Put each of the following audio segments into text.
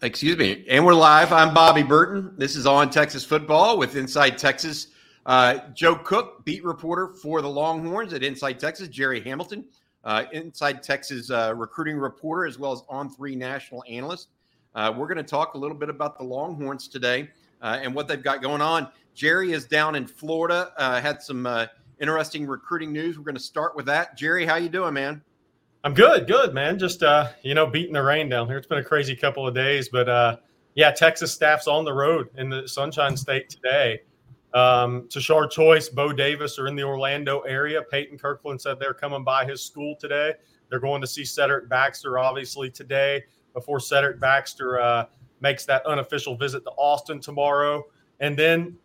Excuse me. And we're live. I'm Bobby Burton. This is On Texas Football with Inside Texas. Uh, Joe Cook, beat reporter for the Longhorns at Inside Texas. Jerry Hamilton, uh, Inside Texas uh, recruiting reporter, as well as On Three national analyst. Uh, we're going to talk a little bit about the Longhorns today uh, and what they've got going on. Jerry is down in Florida. Uh, had some interesting recruiting news. We're going to start with that. Jerry, how you doing, man? I'm good, good, man. Just uh, you know, beating the rain down here. It's been a crazy couple of days, but uh, yeah, Texas staff's on the road in the Sunshine State today. Um, Tashard Choice, Bo Davis are in the Orlando area. Peyton Kirkland said they're coming by his school today. They're going to see Cedric Baxter, obviously, today before Cedric Baxter uh, makes that unofficial visit to Austin tomorrow. And then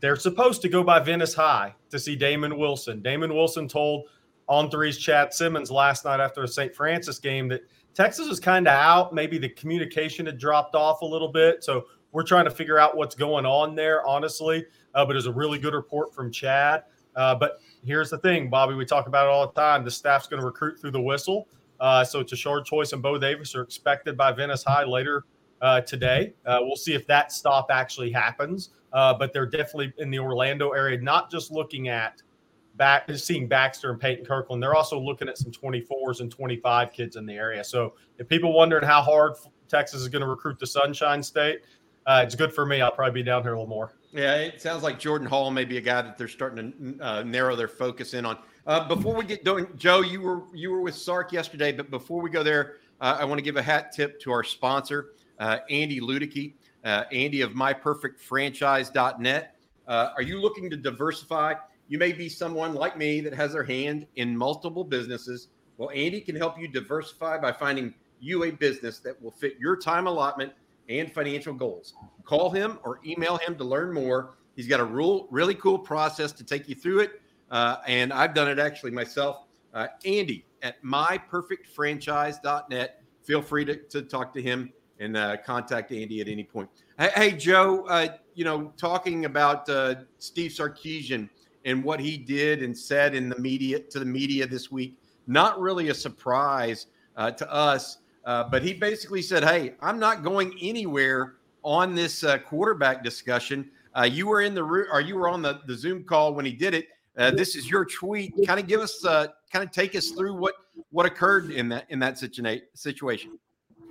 they're supposed to go by Venice High to see Damon Wilson. Damon Wilson told on three's Chad Simmons last night after the St. Francis game that Texas was kind of out. Maybe the communication had dropped off a little bit. So we're trying to figure out what's going on there, honestly. Uh, but it's a really good report from Chad. Uh, but here's the thing, Bobby, we talk about it all the time. The staff's going to recruit through the whistle. Uh, so Tashard Choice and Bo Davis are expected by Venice High later uh, today. Uh, we'll see if that stop actually happens. Uh, but they're definitely in the Orlando area, not just looking at – back seeing Baxter and Peyton Kirkland. They're also looking at some 24s and 25 kids in the area. So if people wondering how hard Texas is going to recruit the Sunshine State, uh, it's good for me. I'll probably be down here a little more. Yeah, it sounds like Jordan Hall may be a guy that they're starting to uh, narrow their focus in on. Uh, before we get going, Joe, you were you were with Sark yesterday, but before we go there, uh, I want to give a hat tip to our sponsor, uh, Andy Ludicky, uh, Andy of MyPerfectFranchise.net. are you looking to diversify? You may be someone like me that has their hand in multiple businesses. Well, Andy can help you diversify by finding you a business that will fit your time allotment and financial goals. Call him or email him to learn more. He's got a real, really cool process to take you through it. Uh, and I've done it actually myself. Uh, Andy at myperfectfranchise.net. Feel free to, to talk to him and uh, contact Andy at any point. Hey, hey Joe, uh, you know, talking about uh, Steve Sarkisian – and what he did and said in the media to the media this week. Not really a surprise uh, to us, uh, but he basically said, "Hey, I'm not going anywhere on this uh, quarterback discussion. Uh, you were in the room, or you were on the, the Zoom call when he did it. Uh, this is your tweet. Kind of give us, uh, kind of take us through what what occurred in that in that situation."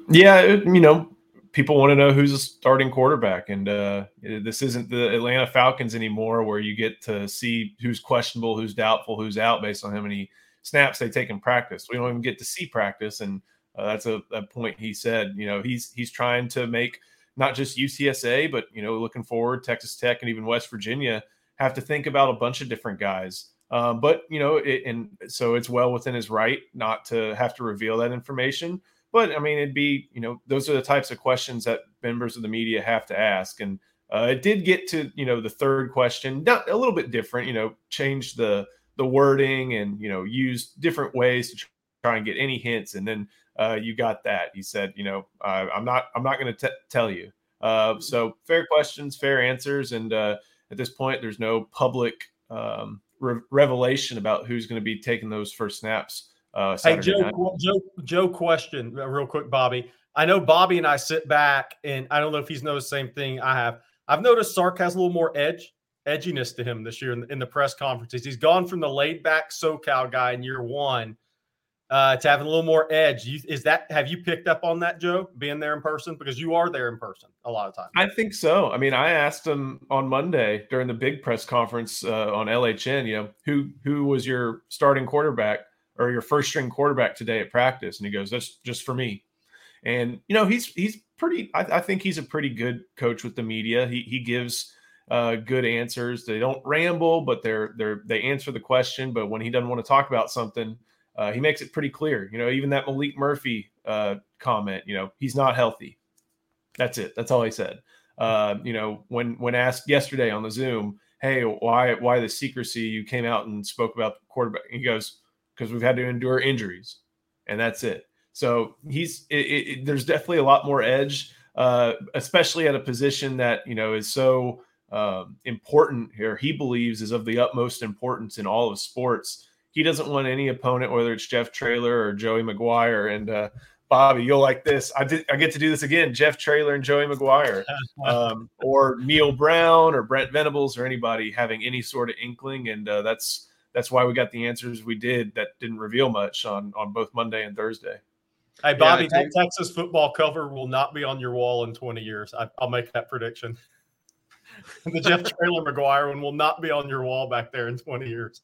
Yeah, you know, people want to know who's a starting quarterback, and uh, this isn't the Atlanta Falcons anymore, where you get to see who's questionable, who's doubtful, who's out based on how many snaps they take in practice. We don't even get to see practice, and uh, that's a, a, point he said. You know, he's he's trying to make not just UTSA, but you know, looking forward, Texas Tech and even West Virginia have to think about a bunch of different guys. Um, but you know, it, and so it's well within his right not to have to reveal that information. But I mean, it'd be, you know, those are the types of questions that members of the media have to ask. And uh, it did get to, you know, the third question, not a little bit different, you know, change the the wording and you know use different ways to try and get any hints. And then uh, you got that. He said, you know, uh, I'm not I'm not going to tell you. Uh, so fair questions, fair answers, and uh, at this point, there's no public um, re- revelation about who's going to be taking those first snaps uh, hey, Joe, Joe, Joe, question uh, real quick, Bobby. I know Bobby and I sit back, and I don't know if he's noticed the same thing I have. I've noticed Sark has a little more edge, edginess to him this year in, in the press conferences. He's gone from the laid back SoCal guy in year one uh, to having a little more edge. You, is that have you picked up on that, Joe, being there in person because you are there in person a lot of times? I think so. I mean, I asked him on Monday during the big press conference uh, on LHN. You know, who who was your starting quarterback? Or your first string quarterback today at practice? And he goes, that's just for me. And, you know, he's, he's pretty, I, I think he's a pretty good coach with the media. He, he gives uh, good answers. They don't ramble, but they're, they're, they answer the question. But when he doesn't want to talk about something, uh, he makes it pretty clear, you know, even that Malik Murphy uh, comment, you know, he's not healthy. That's it. That's all he said. Uh, you know, when, when asked yesterday on the zoom, Hey, why, why the secrecy? You came out and spoke about the quarterback. He goes, because we've had to endure injuries, and that's it. So he's it, it, there's definitely a lot more edge, uh, especially at a position that you know is so um, important here. He believes is of the utmost importance in all of sports. He doesn't want any opponent, whether it's Jeff Traylor or Joey McGuire. And uh, Bobby, you'll like this. I did. I get to do this again. Jeff Traylor and Joey McGuire, um, or Neal Brown or Brent Venables or anybody having any sort of inkling, and uh, that's that's why we got the answers we did that didn't reveal much on on both Monday and Thursday. Hey Bobby, yeah, that Texas football cover will not be on your wall in 20 years. I, will make that prediction. the Jeff Traylor McGuire one will not be on your wall back there in 20 years.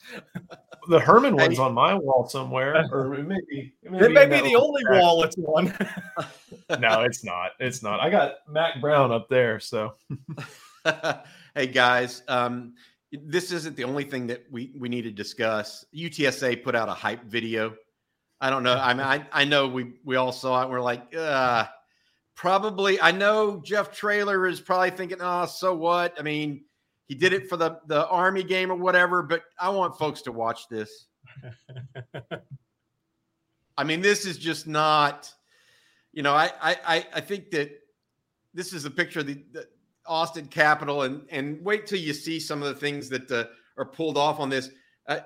the Herman one's on my wall somewhere, or it may be. It may, it may be, be the only track. wall it's on. no, it's not. It's not. I got Mack Brown up there. So, hey guys, um, this isn't the only thing that we we need to discuss. UTSA put out a hype video. I don't know. I mean, I, I know we we all saw it. we're like, uh, probably. I know Jeff Traylor is probably thinking, oh, so what? I mean, he did it for the the Army game or whatever. But I want folks to watch this. I mean, this is just not. You know, I I I think that this is a picture of the, the Austin Capital and and wait till you see some of the things that uh, are pulled off on this. Uh,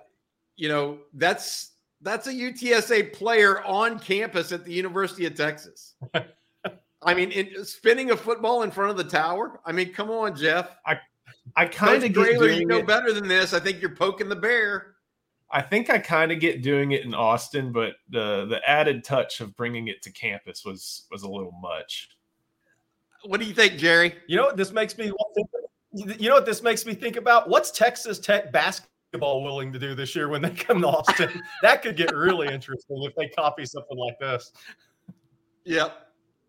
you know, that's that's a UTSA player on campus at the University of Texas. I mean, in, spinning a football in front of the tower. I mean, come on, Jeff. I I kind of get you know it. better than this. I think you're poking the bear. I think I kind of get doing it in Austin, but the the added touch of bringing it to campus was was a little much. What do you think, Jerry? You know what this makes me you know what this makes me think about? What's Texas Tech basketball willing to do this year when they come to Austin? that could get really interesting if they copy something like this. Yeah,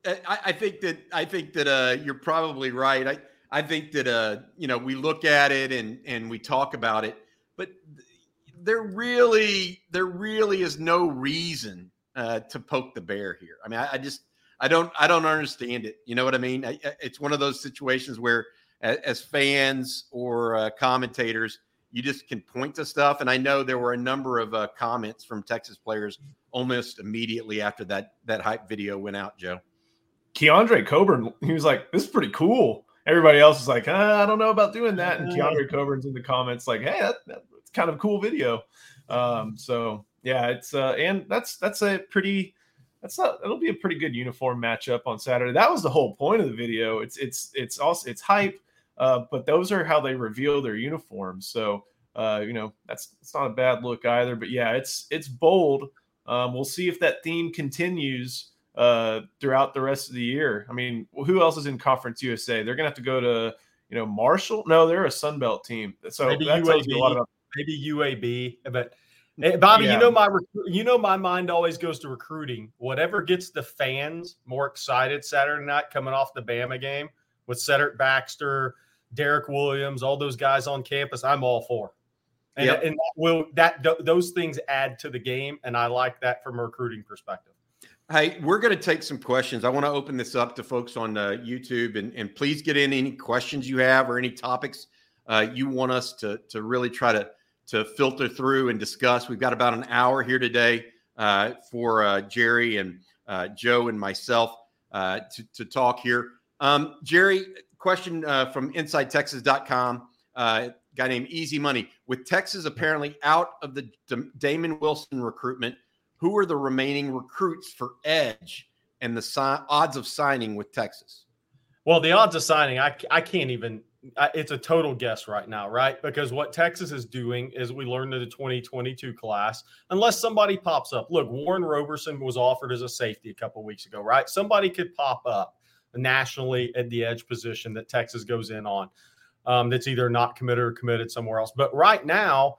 I, I think that I think that uh, you're probably right. I I think that uh, you know we look at it and and we talk about it, but there really there really is no reason uh, to poke the bear here. I mean, I, I just I don't I don't understand it. You know what I mean? I, it's one of those situations where as, as fans or uh, commentators, you just can point to stuff. And I know there were a number of uh, comments from Texas players almost immediately after that that hype video went out. Joe, Keondre Coburn, he was like, "This is pretty cool." Everybody else is like, ah, "I don't know about doing that." And Keondre Coburn's in the comments like, "Hey, that, that's kind of a cool video." Um, so yeah, it's uh, and that's that's a pretty that's not it'll be a pretty good uniform matchup on Saturday. That was the whole point of the video. It's it's it's also it's hype, uh, but those are how they reveal their uniforms. So uh, you know that's it's not a bad look either. But yeah, it's it's bold. Um, we'll see if that theme continues uh, throughout the rest of the year. I mean, who else is in Conference USA? They're gonna have to go to you know Marshall. No, they're a Sun Belt team. So maybe that UAB, a lot about maybe UAB, but Hey, Bobby, yeah. you know my you know my mind always goes to recruiting. Whatever gets the fans more excited Saturday night coming off the Bama game with Cedric Baxter, Derek Williams, all those guys on campus, I'm all for. And, yep. and that will that th- those things add to the game, and I like that from a recruiting perspective. Hey, we're going to take some questions. I want to open this up to folks on uh, YouTube, and, and please get in any questions you have or any topics uh, you want us to to really try to to filter through and discuss. We've got about an hour here today uh, for uh, Jerry and uh, Joe and myself uh, to, to talk here. Um, Jerry, question uh, from InsideTexas.com. Uh, guy named Easy Money. With Texas apparently out of the D- Damon Wilson recruitment, who are the remaining recruits for Edge and the si- odds of signing with Texas? Well, the odds of signing, I, I can't even it's a total guess right now, right? Because what Texas is doing is we learned in the 2022 class, unless somebody pops up. Look, Warren Roberson was offered as a safety a couple weeks ago, right? Somebody could pop up nationally at the edge position that Texas goes in on. Um, that's either not committed or committed somewhere else. But right now,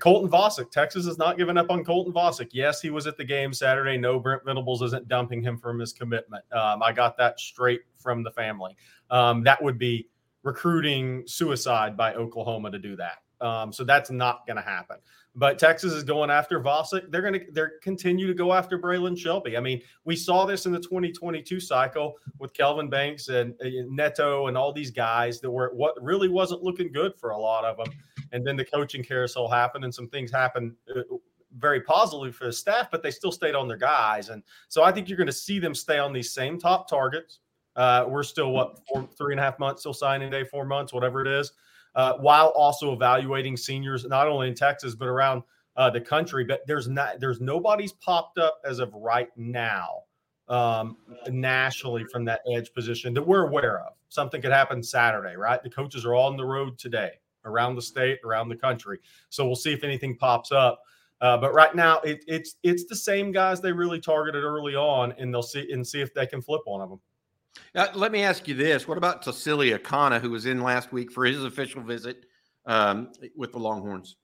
Colton Vasek. Texas is not giving up on Colton Vasek. Yes, he was at the game Saturday. No, Brent Venables isn't dumping him from his commitment. Um, I got that straight from the family. Um, that would be recruiting suicide by Oklahoma to do that. Um, so that's not going to happen. But Texas is going after Vasek. They're going to they're continue to go after Braylon Shelby. I mean, we saw this in the 2022 cycle with Kelvin Banks and Neto and all these guys that were what really wasn't looking good for a lot of them. And then the coaching carousel happened, and some things happened uh, very positively for the staff, but they still stayed on their guys. And so I think you're going to see them stay on these same top targets. Uh, we're still what four, three and a half months, still signing day, four months, whatever it is uh, while also evaluating seniors not only in Texas but around uh, the country. But there's not there's nobody's popped up as of right now um, nationally from that edge position that we're aware of. Something could happen Saturday, right? The coaches are all on the road today around the state, around the country. So we'll see if anything pops up. Uh, but right now, it, it's it's the same guys they really targeted early on, and they'll see and see if they can flip one of them. Uh, let me ask you this: What about Tausili Akana, who was in last week for his official visit um, with the Longhorns?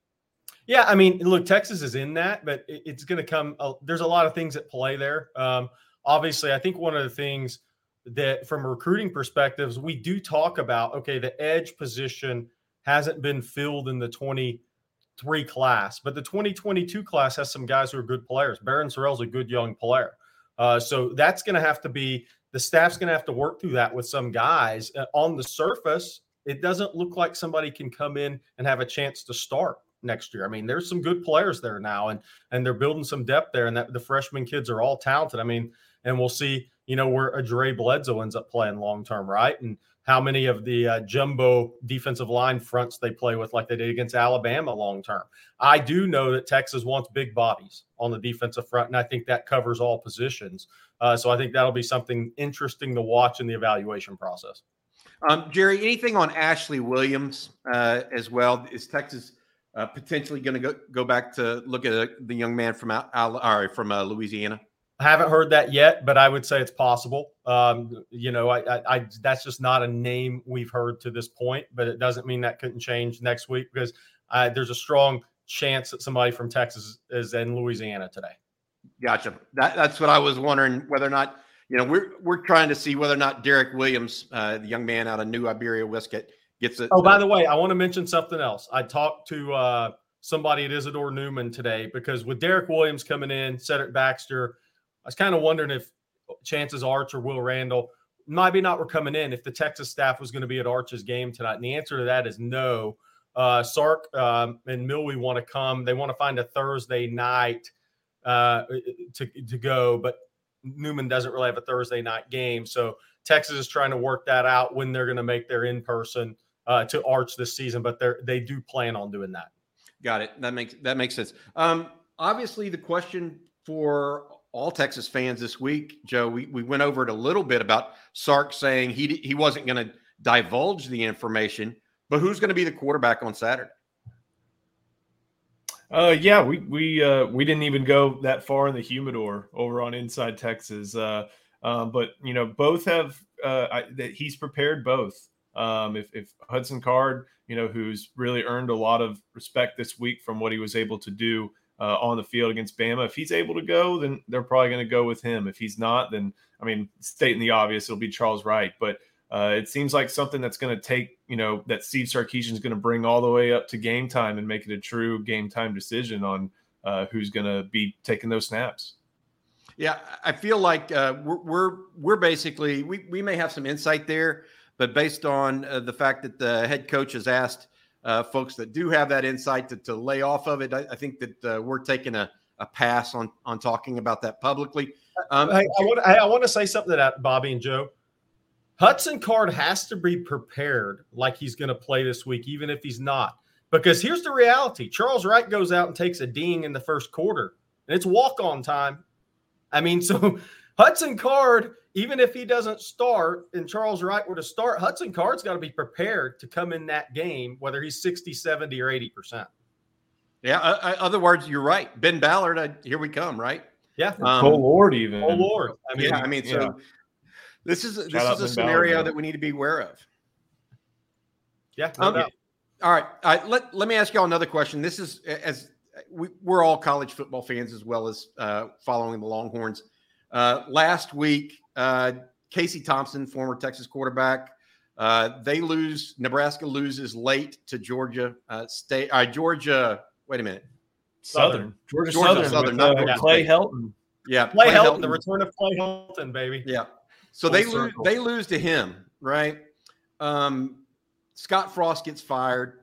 Yeah, I mean, look, Texas is in that, but it, it's going to come. Uh, there's a lot of things at play there. Um, obviously, I think one of the things that, from recruiting perspectives, we do talk about. Okay, the edge position hasn't been filled in the 23 class, but the 2022 class has some guys who are good players. Barryn Sorrell's a good young player. Uh, so that's going to have to be the staff's going to have to work through that with some guys. Uh, on the surface, it doesn't look like somebody can come in and have a chance to start next year. I mean, there's some good players there now, and and they're building some depth there, and that the freshman kids are all talented. I mean, and we'll see, you know, where a Dre Bledsoe ends up playing long term, right? And how many of the uh, jumbo defensive line fronts they play with, like they did against Alabama long term. I do know that Texas wants big bodies on the defensive front, and I think that covers all positions. Uh, so I think that'll be something interesting to watch in the evaluation process. Um, Jerry, anything on Ashley Williams uh, as well? Is Texas uh, potentially going to go back to look at uh, the young man from from uh, Louisiana? I haven't heard that yet, but I would say it's possible. Um, you know, I, I, I, that's just not a name we've heard to this point, but it doesn't mean that couldn't change next week because uh, there's a strong chance that somebody from Texas is in Louisiana today. Gotcha. That, that's what I was wondering whether or not you know we're we're trying to see whether or not Derek Williams, uh, the young man out of New Iberia Westgate, gets it. Oh, by the way, I want to mention something else. I talked to uh, somebody at Isidore Newman today because with Derek Williams coming in, Cedric Baxter was kind of wondering if chances Arch or Will Randall maybe not were coming in if the Texas staff was going to be at Arch's game tonight. And the answer to that is no. Uh, Sark um, and Milwee want to come. They want to find a Thursday night uh, to, to go, but Newman doesn't really have a Thursday night game. So Texas is trying to work that out when they're going to make their in person uh, to Arch this season, but they they do plan on doing that. Got it. That makes that makes sense. Um, obviously, the question for all Texas fans this week, Joe. We, we went over it a little bit about Sark saying he he wasn't going to divulge the information, but who's going to be the quarterback on Saturday? Uh, yeah, we we uh, we didn't even go that far in the humidor over on Inside Texas. Uh, um, but you know, both have uh, I, that he's prepared both. Um, if, if Hudson Card, you know, who's really earned a lot of respect this week from what he was able to do uh, on the field against Bama. If he's able to go, then they're probably going to go with him. If he's not, then I mean, stating the obvious, it'll be Charles Wright. But uh, it seems like something that's going to take, you know, that Steve Sarkisian is going to bring all the way up to game time and make it a true game time decision on uh, who's going to be taking those snaps. Yeah, I feel like uh, we're, we're, we're basically we we may have some insight there, but based on uh, the fact that the head coach has asked uh, folks that do have that insight to, to lay off of it. I, I think that uh, we're taking a, a pass on on talking about that publicly. Um, I, I, want, I want to say something that, Bobby and Joe. Hudson Card has to be prepared like he's going to play this week, even if he's not. Because here's the reality Charles Wright goes out and takes a ding in the first quarter, and it's walk on time. I mean, so Hudson Card even if he doesn't start and Charles Wright were to start, Hudson Card's got to be prepared to come in that game, whether he's 60, 70, or 80%. Yeah. Uh, uh, other words, you're right. Ben Ballard, uh, here we come, right? Yeah. Um, Cole Lourd, even. Oh, Lord. I mean, yeah. I mean, so this is, this is a ben scenario Ballard, that we need to be aware of. Yeah. No um, all right. let, let me ask y'all another question. This is as we, we're all college football fans as well as uh, following the Longhorns. Uh, last week, uh, Casey Thompson, former Texas quarterback, Uh, they lose. Nebraska loses late to Georgia uh, State. Uh, Georgia. Wait a minute. Southern, Georgia, Georgia Southern, Southern, with, not uh, Georgia Clay State. Helton. Yeah, Clay Clay Helton, the return of Clay Helton, baby. Yeah. So Full they lose. They lose to him, right? Um, Scott Frost gets fired.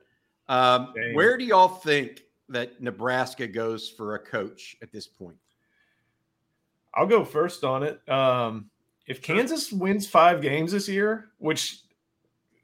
Um, where do y'all think that Nebraska goes for a coach at this point? I'll go first on it. Um, if Kansas wins five games this year, which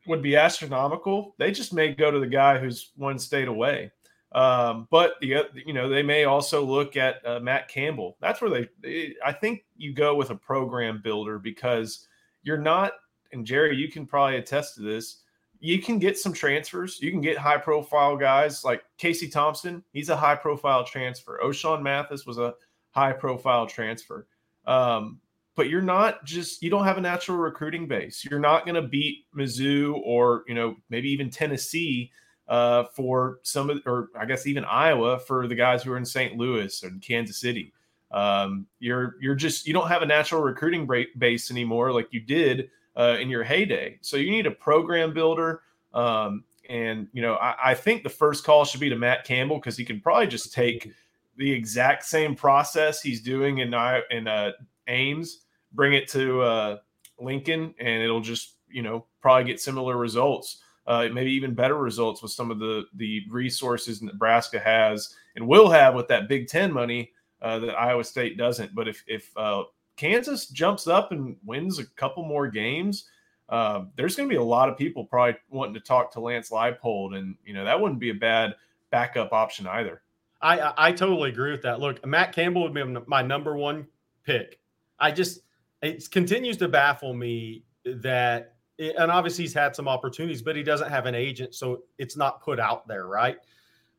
would be astronomical, they just may go to the guy who's one state away. Um, but the you know they may also look at uh, Matt Campbell. That's where they, they. I think you go with a program builder because you're not. And Jerry, you can probably attest to this. You can get some transfers. You can get high profile guys like Casey Thompson. He's a high profile transfer. O'Shawn Mathis was a high profile transfer. Um, but you're not just you don't have a natural recruiting base. You're not going to beat Mizzou or you know maybe even Tennessee uh, for some of or I guess even Iowa for the guys who are in St. Louis and Kansas City. Um, you're you're just you don't have a natural recruiting base anymore like you did uh, in your heyday. So you need a program builder. Um, and you know I, I think the first call should be to Matt Campbell because he can probably just take the exact same process he's doing in in uh, Ames, bring it to uh, Lincoln, and it'll just you know probably get similar results, uh, maybe even better results with some of the the resources Nebraska has and will have with that Big Ten money uh, that Iowa State doesn't. But if if uh, Kansas jumps up and wins a couple more games. Uh, there's going to be a lot of people probably wanting to talk to Lance Leipold, and you know that wouldn't be a bad backup option either. I, I I totally agree with that. Look, Matt Campbell would be my number one pick. I just it continues to baffle me that, eh, and obviously he's had some opportunities, but he doesn't have an agent, so it's not put out there, right?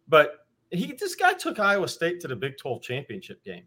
But he this guy took Iowa State to the Big 12 championship game,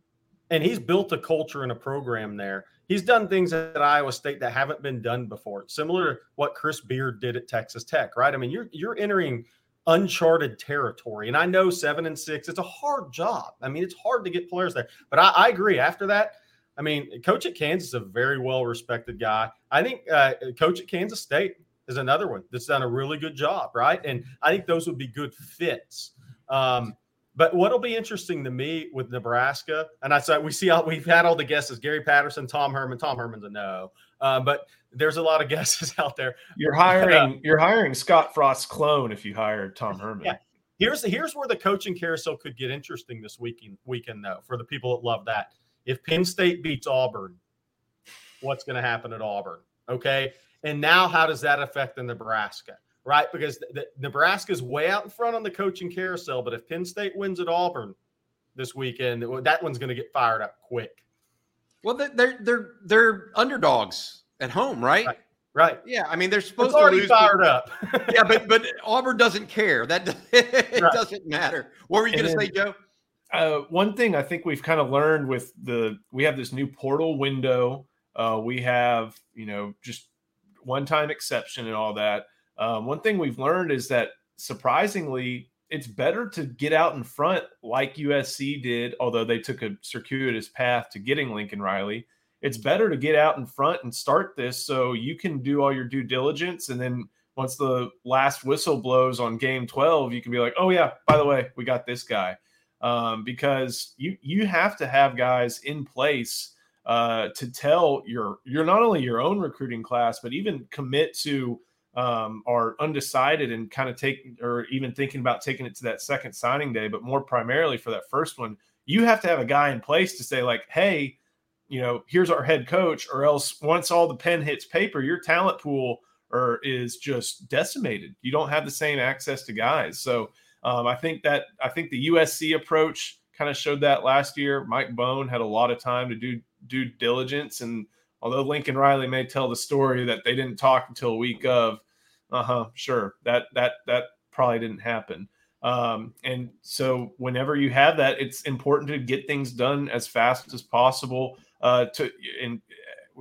and he's built a culture and a program there. He's done things at Iowa State that haven't been done before, similar to what Chris Beard did at Texas Tech, right? I mean, you're you're entering uncharted territory. And I know seven and six, it's a hard job. I mean, it's hard to get players there. But I, I agree. After that, I mean, coach at Kansas is a very well respected guy. I think uh, coach at Kansas State is another one that's done a really good job, right? And I think those would be good fits. Um, but what'll be interesting to me with Nebraska, and I said we see how we've had all the guesses: Gary Patterson, Tom Herman. Tom Herman's a no, uh, but there's a lot of guesses out there. You're hiring you're hiring Scott Frost's clone if you hire Tom Herman. Yeah. Here's here's where the coaching carousel could get interesting this weekend weekend though for the people that love that. If Penn State beats Auburn, what's going to happen at Auburn? Okay, and now how does that affect the Nebraska? Right, because the, the, Nebraska's way out in front on the coaching carousel, but if Penn State wins at Auburn this weekend, that one's going to get fired up quick. Well, they- they're they're they're underdogs at home, right? Right. Right. Yeah, I mean they're It's supposed to already lose. fired up. yeah, but but Auburn doesn't care. That it Right. doesn't matter. What were you going to say, Joe? Uh, one thing I think we've kind of learned with the we have this new portal window. Uh, we have you know just one time exception and all that. Um, one thing we've learned is that surprisingly, it's better to get out in front like USC did, although they took a circuitous path to getting Lincoln Riley. It's better to get out in front and start this so you can do all your due diligence. And then once the last whistle blows on game 12, you can be like, oh, yeah, by the way, we got this guy. Um, because you you have to have guys in place uh, to tell your you're not only your own recruiting class, but even commit to um, are undecided and kind of take or even thinking about taking it to that second signing day, but more primarily for that first one, you have to have a guy in place to say like, hey, you know, here's our head coach, or else once all the pen hits paper, your talent pool or is just decimated. You don't have the same access to guys. So um, I think that I think the USC approach kind of showed that last year. Mike Bohn had a lot of time to do due diligence, and although Lincoln Riley may tell the story that they didn't talk until a week of, uh huh, sure, that that that probably didn't happen. Um, and so whenever you have that, it's important to get things done as fast as possible. Uh, to and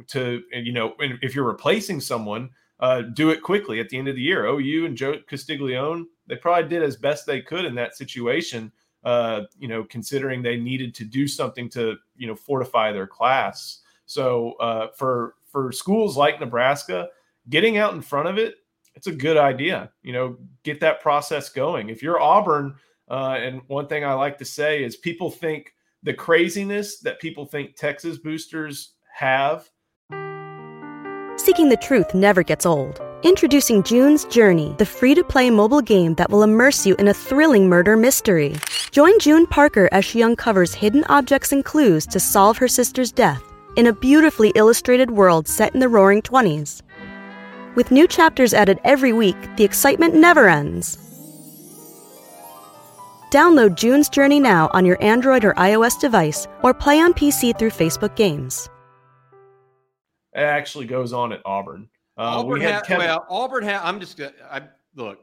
to and, you know, if you're replacing someone, uh, do it quickly at the end of the year. OU and Joe Castiglione, they probably did as best they could in that situation. Uh, you know, considering they needed to do something to you know fortify their class. So uh, for for schools like Nebraska, getting out in front of it, it's a good idea. You know, get that process going. If you're Auburn, uh, and one thing I like to say is people think the craziness that people think Texas boosters have. Seeking the truth never gets old. Introducing June's Journey, the free to play mobile game that will immerse you in a thrilling murder mystery. Join June Parker as she uncovers hidden objects and clues to solve her sister's death in a beautifully illustrated world set in the roaring 20s. With new chapters added every week, the excitement never ends. Download June's Journey now on your Android or iOS device or play on PC through Facebook Games. It actually goes on at Auburn. Uh, Auburn we had ha- Kevin- well, Auburn. Ha- I'm just. I look.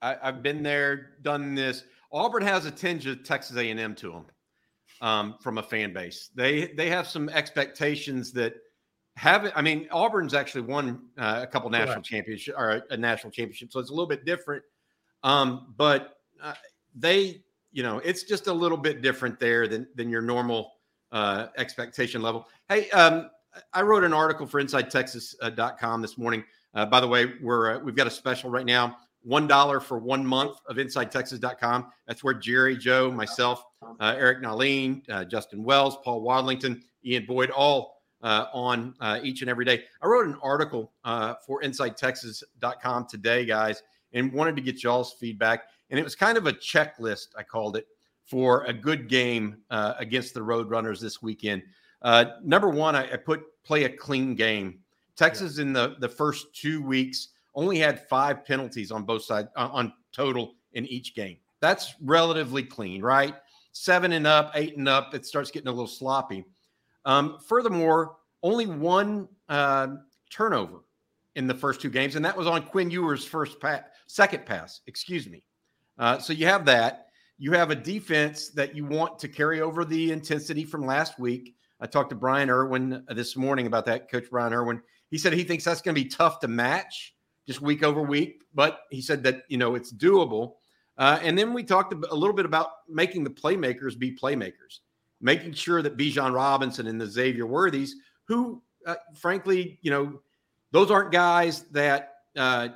I, have been there, done this. Auburn has a tinge of Texas A&M to them um, from a fan base. They they have some expectations that have. I mean, Auburn's actually won uh, a couple national right. championships or a national championship, so it's a little bit different. Um, but uh, they, you know, it's just a little bit different there than than your normal uh, expectation level. Hey, um, I wrote an article for InsideTexas.com this morning. Uh, by the way, we're uh, we've got a special right now. One dollar for one month of InsideTexas.com. That's where Jerry, Joe, myself, uh, Eric Nahlin, uh, Justin Wells, Paul Wadlington, Ian Boyd, all uh, on each and every day. I wrote an article for InsideTexas.com today, guys, and wanted to get y'all's feedback. And it was kind of a checklist, I called it, for a good game against the Roadrunners this weekend. Uh, number one, I, I, put play a clean game. Texas yeah. in the the first two weeks only had five penalties on both sides uh, on total in each game. That's relatively clean, right? Seven and up, eight and up, it starts getting a little sloppy. Um, furthermore, only one uh, turnover in the first two games, and that was on Quinn Ewers' first pass, second pass. Excuse me. Uh, so you have that. You have a defense that you want to carry over the intensity from last week. I talked to Brian Irwin this morning about that, Coach Brian Irwin. He said he thinks that's going to be tough to match just week over week, but he said that, you know, it's doable. Uh, and then we talked a little bit about making the playmakers be playmakers, making sure that Bijan Robinson and the Xavier Worthies, who, uh, frankly, you know, those aren't guys that uh,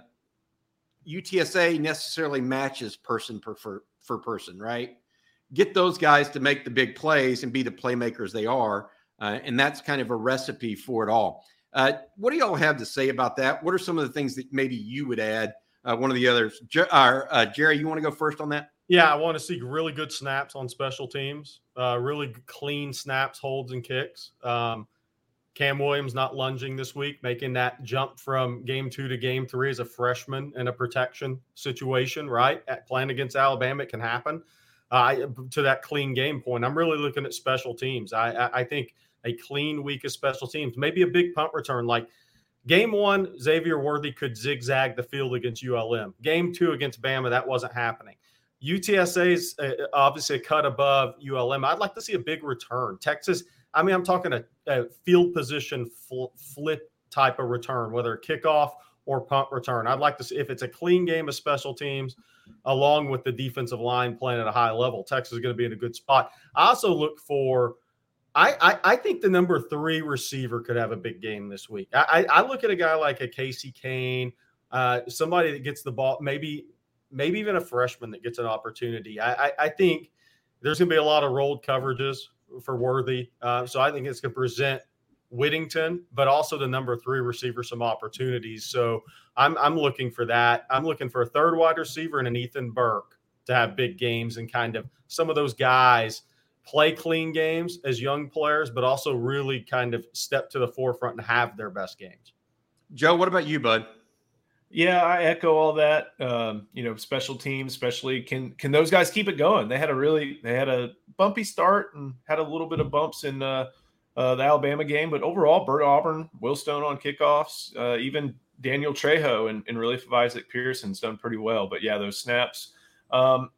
UTSA necessarily matches person per, for, for person, right? Get those guys to make the big plays and be the playmakers they are. Uh, and that's kind of a recipe for it all. Uh, what do y'all have to say about that? What are some of the things that maybe you would add? Uh, one of the others, Jer- uh, Jerry, you want to go first on that? Yeah, I want to see really good snaps on special teams, uh, really clean snaps, holds, and kicks. Um, Cam Williams not lunging this week, making that jump from game two to game three as a freshman in a protection situation, right? At playing against Alabama, it can happen. Uh, to that clean game point, I'm really looking at special teams. I, I, I think a clean week of special teams, maybe a big punt return. Like game one, Xavier Worthy could zigzag the field against ULM. Game two against Bama, that wasn't happening. UTSA's uh, obviously a cut above ULM. I'd like to see a big return. Texas, I mean, I'm talking a, a field position fl- flip type of return, whether kickoff or punt return. I'd like to see if it's a clean game of special teams, along with the defensive line playing at a high level. Texas is going to be in a good spot. I also look for I, I, I think the number three receiver could have a big game this week. I, I look at a guy like a Casey Cain, uh, somebody that gets the ball, maybe maybe even a freshman that gets an opportunity. I, I, I think there's going to be a lot of rolled coverages for Worthy. Uh, so I think it's going to present Whittington, but also the number three receiver some opportunities. So I'm I'm looking for that. I'm looking for a third wide receiver and an Ethan Burke to have big games and kind of some of those guys – play clean games as young players, but also really kind of step to the forefront and have their best games. Joe, what about you, bud? Yeah, I echo all that. Um, you know, special teams, especially can can those guys keep it going? They had a really they had a bumpy start and had a little bit of bumps in uh, uh, the Alabama game, but overall, Bert Auburn, Will Stone on kickoffs, uh, even Daniel Trejo and, and relief of Isaac Pearson's done pretty well. But yeah, those snaps. Um,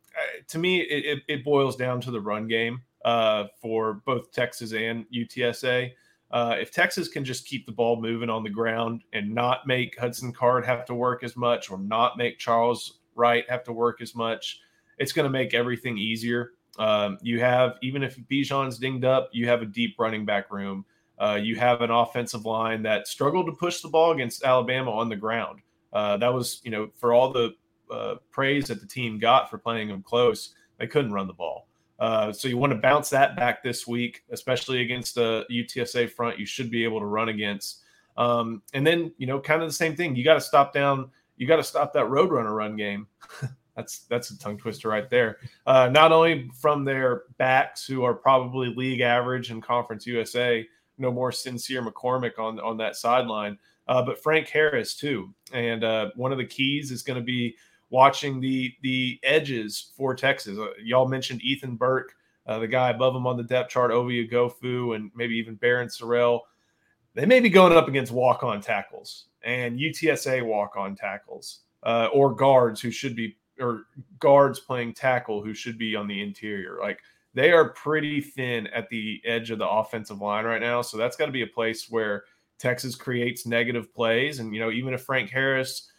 to me, it, it, boils down to the run game uh, for both Texas and UTSA. Uh, if Texas can just keep the ball moving on the ground and not make Hudson Card have to work as much or not make Charles Wright have to work as much, it's going to make everything easier. Um, you have, even if Bijan's dinged up, you have a deep running back room. Uh, you have an offensive line that struggled to push the ball against Alabama on the ground. Uh, that was, you know, for all the uh, praise that the team got for playing them close, they couldn't run the ball. Uh, so you want to bounce that back this week, especially against the UTSA front. You should be able to run against. Um, and then you know, kind of the same thing. You got to stop down. You got to stop that Roadrunner run game. that's that's a tongue twister right there. Uh, not only from their backs, who are probably league average in Conference USA, no more Sincere McCormick on on that sideline, uh, but Frank Harris too. And uh, one of the keys is going to be watching the the edges for Texas. Uh, y'all mentioned Ethan Burke, uh, the guy above him on the depth chart, Ovie Oghoufo, and maybe even Barryn Sorrell. They may be going up against walk on tackles and UTSA walk on tackles uh, or guards who should be or guards playing tackle who should be on the interior. Like they are pretty thin at the edge of the offensive line right now. So that's got to be a place where Texas creates negative plays. And, you know, even if Frank Harris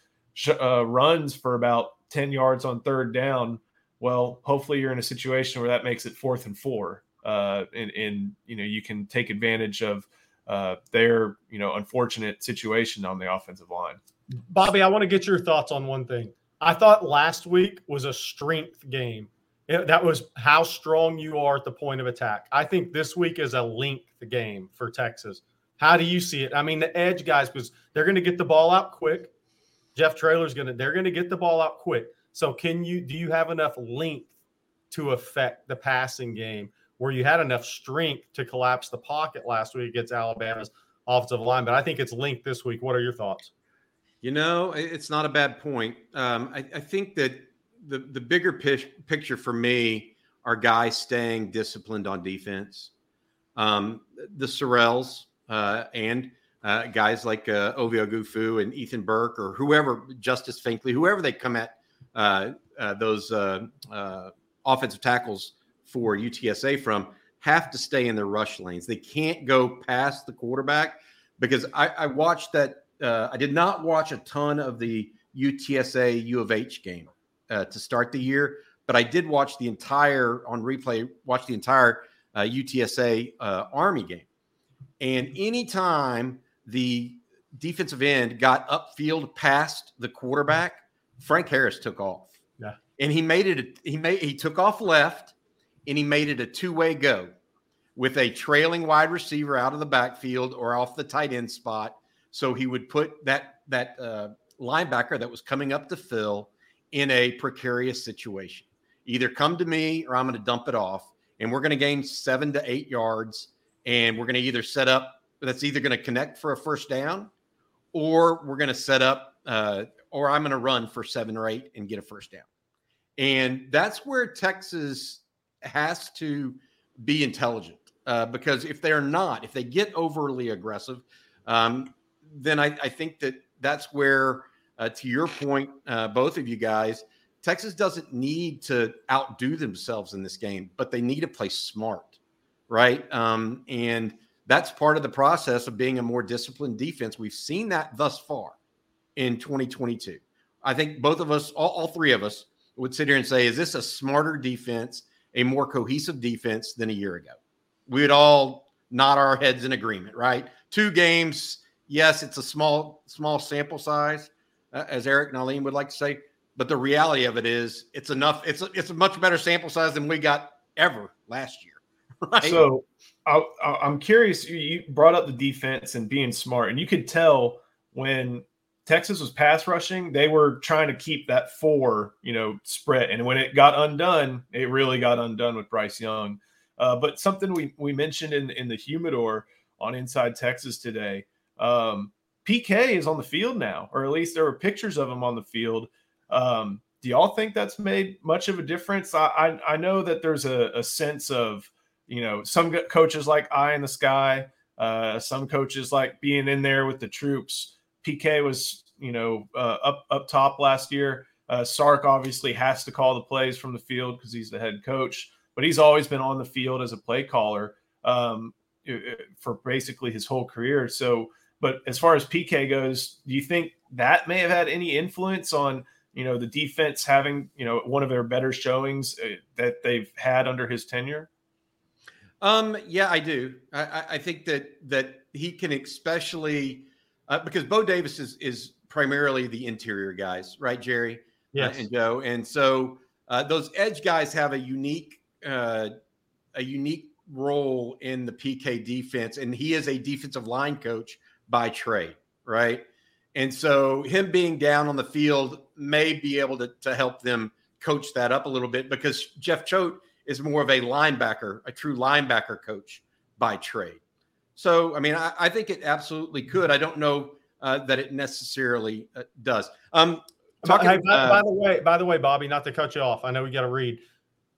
uh, runs for about 10 yards on third down, well, hopefully you're in a situation where that makes it fourth and four. Uh, and, and, you know, you can take advantage of uh, their, you know, unfortunate situation on the offensive line. Bobby, I want to get your thoughts on one thing. I thought last week was a strength game. That was how strong you are at the point of attack. I think this week is a length game for Texas. How do you see it? I mean, the edge guys, because they're going to get the ball out quick. Jeff Traylor's to, they're to get the ball out quick. So, can you, do you have enough length to affect the passing game where you had enough strength to collapse the pocket last week against Alabama's offensive line? But I think it's linked this week. What are your thoughts? You know, it's not a bad point. Um, I, I, think that the the bigger picture for me are guys staying disciplined on defense. Um, the Sorrells, uh, and uh, guys like uh, Ovie Oghoufo and Ethan Burke or whoever, Justice Finkley, whoever they come at uh, uh, those uh, uh, offensive tackles for UTSA from, have to stay in their rush lanes. They can't go past the quarterback because I, I watched that. I did not watch a ton of the UTSA U of H game to start the year, but I did watch the entire on replay. Watch the entire UTSA Army game and anytime the defensive end got upfield past the quarterback, Frank Harris took off. Yeah. And he made it, he made, he took off left and he made it a two way go with a trailing wide receiver out of the backfield or off the tight end spot. So he would put that, that uh, linebacker that was coming up to fill in a precarious situation. Either come to me or I'm going to dump it off. And we're going to gain seven to eight yards and we're going to either set up that's either going to connect for a first down or we're going to set up uh, or i'm going to run for seven or eight and get a first down and that's where texas has to be intelligent uh, because if they're not if they get overly aggressive um, then I, I, think that that's where uh, to your point uh, both of you guys texas doesn't need to outdo themselves in this game but they need to play smart right? Um, and that's part of the process of being a more disciplined defense. We've seen that thus far in 2022. I think both of us, all, all three of us, would sit here and say, is this a smarter defense, a more cohesive defense than a year ago? We would all nod our heads in agreement, right? Two games, yes, it's a small, small sample size, uh, as Eric Nahlin would like to say. But the reality of it is, it's enough. It's a, it's a much better sample size than we got ever last year. Right. So I, am curious. You brought up the defense and being smart, and you could tell when Texas was pass rushing, they were trying to keep that four, you know, spread. And when it got undone, it really got undone with Bryce Young. Uh, but something we we mentioned in in the humidor on Inside Texas today. Um, PK is on the field now, or at least there were pictures of him on the field. Um, do y'all think that's made much of a difference? I I, I know that there's a, a sense of you know, some coaches like eye in the sky. Uh, some coaches like being in there with the troops. PK was, you know, uh, up up top last year. Uh, Sark obviously has to call the plays from the field because he's the head coach, but he's always been on the field as a play caller um, for basically his whole career. So, but as far as PK goes, do you think that may have had any influence on you know the defense having you know one of their better showings uh, that they've had under his tenure? Um, yeah, I do. I, I think that that he can especially uh, because Bo Davis is is primarily the interior guys, right, Jerry? Uh, Yes. and Joe, and so uh, those edge guys have a unique uh, a unique role in the PK defense, and he is a defensive line coach by trade, right? And so him being down on the field may be able to, to help them coach that up a little bit because Jeff Choate is more of a linebacker, a true linebacker coach by trade. So, I mean, I, I think it absolutely could. I don't know uh, that it necessarily uh, does. Um, talking, Hey, by, uh, by the way, by the way, Bobby, not to cut you off, I know we got to read.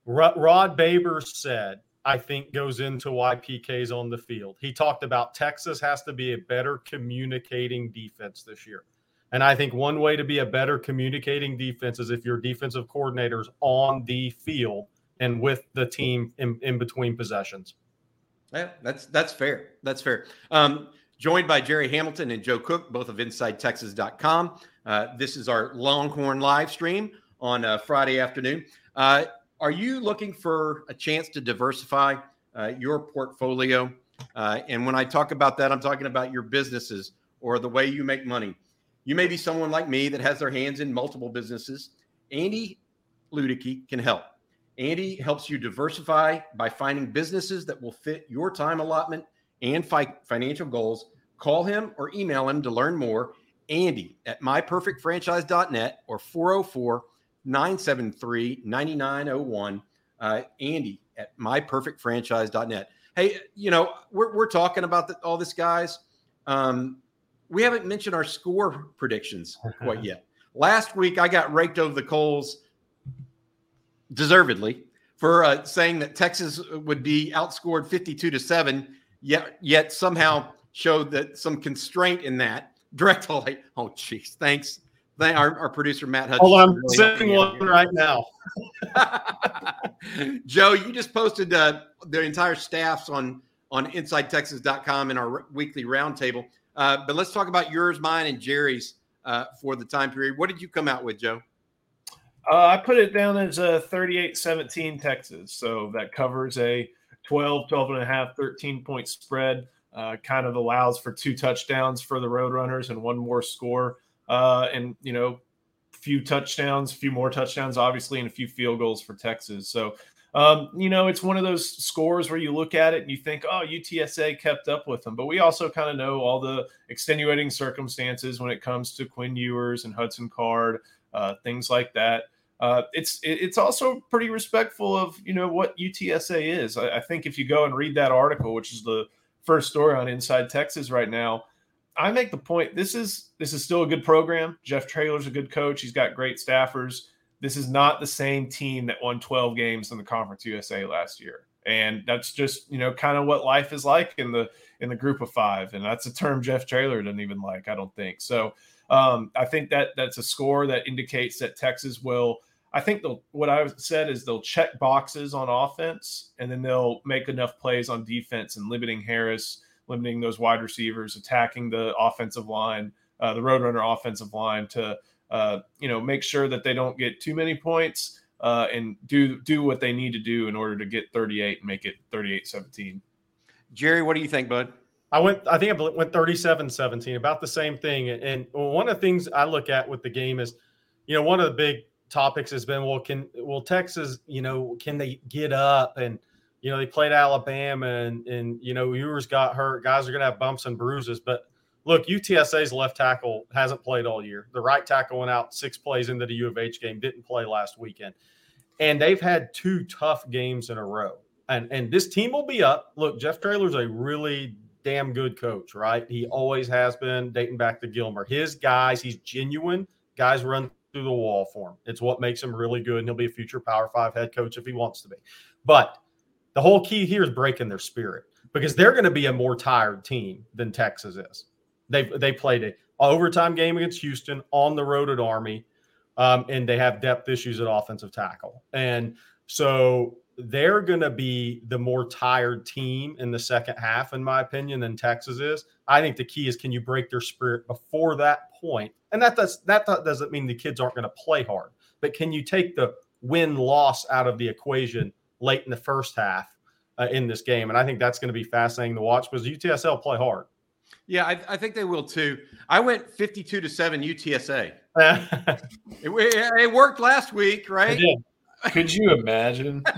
Rod, Rod Babers said, "I think goes into why PK's on the field." He talked about Texas has to be a better communicating defense this year, and I think one way to be a better communicating defense is if your defensive coordinators on the field and with the team in, in between possessions. Yeah, that's that's fair. That's fair. Um, joined by Jerry Hamilton and Joe Cook, both of InsideTexas.com. Uh, this is our Longhorn live stream on Friday afternoon. Uh, are you looking for a chance to diversify uh, your portfolio? Uh, and when I talk about that, I'm talking about your businesses or the way you make money. You may be someone like me that has their hands in multiple businesses. Andy Ludicky can help. Andy helps you diversify by finding businesses that will fit your time allotment and fi- financial goals. Call him or email him to learn more. Andy at myperfectfranchise.net or 404 973 9901. Uh, Andy at myperfectfranchise.net. Hey, you know, we're, we're talking about the, all this, guys. Um, we haven't mentioned our score predictions quite yet. Last week, I got raked over the coals deservedly for uh, saying that Texas would be outscored 52 to 7, yet yet somehow showed that some constraint in that. Direct light. Oh, jeez. Thanks. Thank our, our producer, Matt Hutchins. Hold on, I'm really sending one right now. Joe, you just posted uh, the entire staffs on, on InsideTexas.com in our weekly roundtable. Uh, but let's talk about yours, mine, and Jerry's uh, for the time period. What did you come out with, Joe? Uh, I put it down as a 38 17 Texas. So that covers a 12, 12 and a half, 13 point spread. Uh, kind of allows for two touchdowns for the Roadrunners and one more score. Uh, and, you know, few touchdowns, a few more touchdowns, obviously, and a few field goals for Texas. So, um, you know, it's one of those scores where you look at it and you think, oh, UTSA kept up with them. But we also kind of know all the extenuating circumstances when it comes to Quinn Ewers and Hudson Card, uh, things like that. Uh, it's it's also pretty respectful of you know what UTSA is. I, I think if you go and read that article, which is the first story on Inside Texas right now, I make the point this is this is still a good program. Jeff Traylor's a good coach. He's got great staffers. This is not the same team that won 12 games in the Conference USA last year. And that's just, you know, kind of what life is like in the in the group of five. And that's a term Jeff Traylor doesn't even like, I don't think. So um, I think that that's a score that indicates that Texas will I think they'll what I said is they'll check boxes on offense and then they'll make enough plays on defense and limiting Harris, limiting those wide receivers, attacking the offensive line, uh, the Roadrunner offensive line to uh, you know make sure that they don't get too many points uh, and do do what they need to do in order to get 38 and make it 38-17. Jerry, what do you think, bud? I went, I think I went 37 17, about the same thing. And one of the things I look at with the game is, you know, one of the big topics has been, well, can, well Texas, you know, can they get up? And, you know, they played Alabama and, and, you know, Ewers got hurt. Guys are going to have bumps and bruises. But look, UTSA's left tackle hasn't played all year. The right tackle went out six plays into the U of H game, didn't play last weekend. And they've had two tough games in a row. And, and this team will be up. Look, Jeff Traylor's a really damn good coach, right? He always has been dating back to Gilmer. His guys, he's genuine. Guys run through the wall for him. It's what makes him really good. And he'll be a future Power Five head coach if he wants to be. But the whole key here is breaking their spirit because they're going to be a more tired team than Texas is. They they played a overtime game against Houston on the road at Army, um, and they have depth issues at offensive tackle. And so they're going to be the more tired team in the second half, in my opinion, than Texas is. I think the key is can you break their spirit before that point? And that does that doesn't mean the kids aren't going to play hard, but can you take the win loss out of the equation late in the first half uh, in this game, and I think that's going to be fascinating to watch because UTSL play hard. Yeah, I, I, think they will too. I went 52 to 7 UTSA. it, it, worked last week, right? Could you imagine?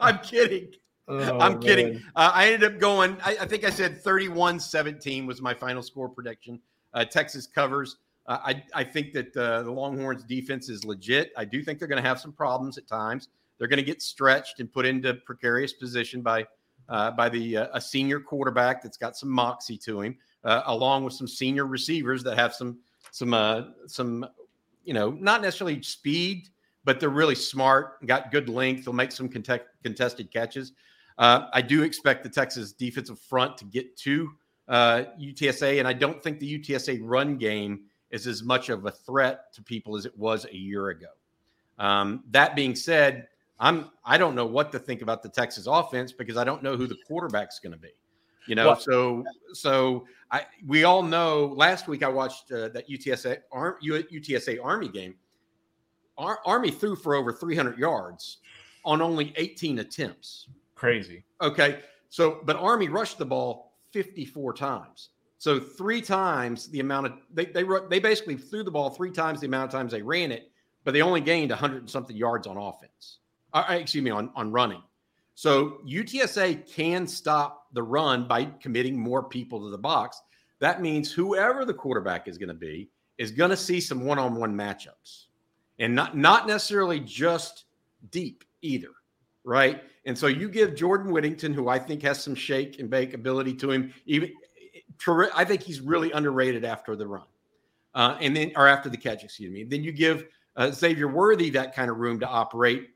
I'm kidding. Oh, I'm man. kidding. Uh, I ended up going, I, I, think I said 31 17 was my final score prediction. Uh, Texas covers. Uh, I, I think that uh, the Longhorns defense is legit. I do think they're going to have some problems at times. They're going to get stretched and put into precarious position by uh, by the uh, a senior quarterback that's got some moxie to him, along with some senior receivers that have some some some you know not necessarily speed, but they're really smart, got good length. They'll make some contest, contested catches. Uh, I do expect the Texas defensive front to get to uh, UTSA, and I don't think the UTSA run game is as much of a threat to people as it was a year ago. Um, that being said, I'm I don't know what to think about the Texas offense because I don't know who the quarterback's going to be. You know, well, so so I we all know. Last week I watched uh, that UTSA UTSA Army game our Army threw for over 300 yards on only 18 attempts. Crazy. Okay. So, but Army rushed the ball 54 times. So three times the amount of they they they basically threw the ball three times the amount of times they ran it, but they only gained 100 and something yards on offense. Uh, uh, excuse me, on on running. So UTSA can stop the run by committing more people to the box. That means whoever the quarterback is going to be is going to see some one-on-one matchups and not not necessarily just deep either, right? And so you give Jordan Whittington, who I think has some shake and bake ability to him, even I think he's really underrated after the run, uh, and then or after the catch, excuse me. Then you give uh, Xavier Worthy that kind of room to operate.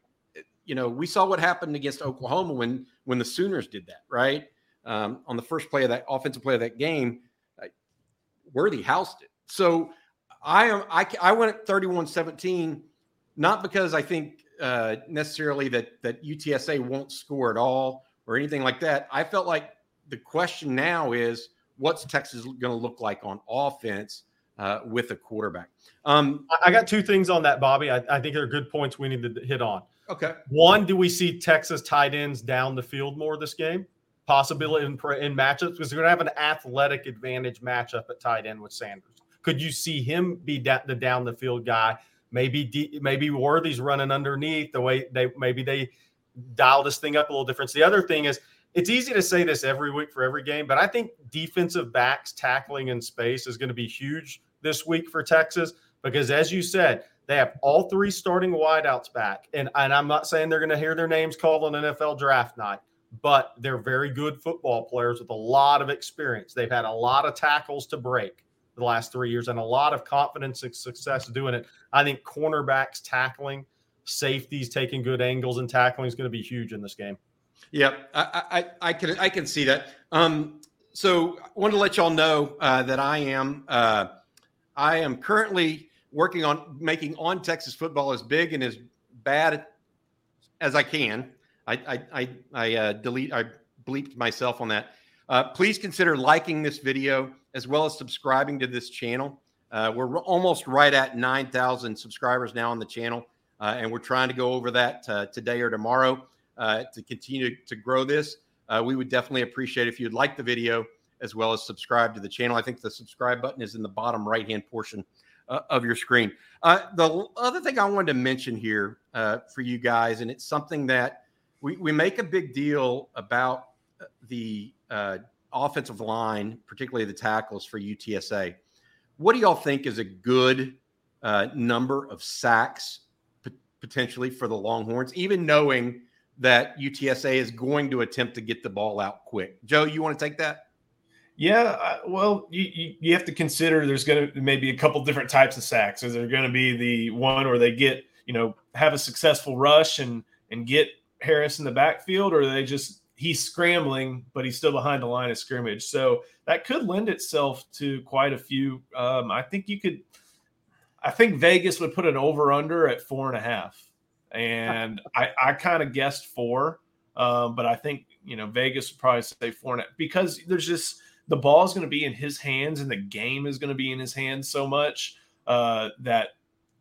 You know, we saw what happened against Oklahoma when when the Sooners did that, right? Um, on the first play of that offensive play of that game, uh, Worthy housed it. So I am I, I went at 31-17, not because I think uh, necessarily that that UTSA won't score at all or anything like that. I felt like the question now is what's Texas going to look like on offense uh, with a quarterback. Um, I got two things on that, Bobby. I, I think they're good points we need to hit on. Okay. One, do we see Texas tight ends down the field more this game? Possibility in, in matchups because they're going to have an athletic advantage matchup at tight end with Sanders. Could you see him be da- the down the field guy? Maybe D- maybe Worthy's running underneath the way they maybe they dial this thing up a little different. So the other thing is it's easy to say this every week for every game, but I think defensive backs tackling in space is going to be huge this week for Texas because, as you said, they have all three starting wideouts back. And, and I'm not saying they're going to hear their names called on NFL draft night, but they're very good football players with a lot of experience. They've had a lot of tackles to break the last three years and a lot of confidence and success doing it. I think cornerbacks tackling, safeties taking good angles and tackling is going to be huge in this game. Yeah, I, I, I can I can see that. Um, so I wanted to let y'all know uh, that I am uh, I am currently working on making on Texas football as big and as bad as I can. I I I, I uh, delete I bleeped myself on that. Uh, please consider liking this video as well as subscribing to this channel. Uh, we're almost right at 9,000 subscribers now on the channel, uh, and we're trying to go over that uh, today or tomorrow uh, to continue to grow this. Uh, we would definitely appreciate if you'd like the video as well as subscribe to the channel. I think the subscribe button is in the bottom right hand portion uh, of your screen. the other thing I wanted to mention here for you guys, and it's something that we, we make a big deal about the offensive line, particularly the tackles for UTSA. What do y'all think is a good uh, number of sacks p- potentially for the Longhorns, even knowing that UTSA is going to attempt to get the ball out quick? Joe, you want to take that? Yeah, well, you, you, have to consider there's going to maybe a couple different types of sacks. Is there going to be the one where they get, you know, have a successful rush and and get Harris in the backfield, or they just he's scrambling, but he's still behind the line of scrimmage. So that could lend itself to quite a few. Um, I think you could. I think Vegas would put an over under at four and a half, and I, I kind of guessed four, um, but I think you know Vegas would probably say four and a half because there's just the ball is going to be in his hands and the game is going to be in his hands so much uh, that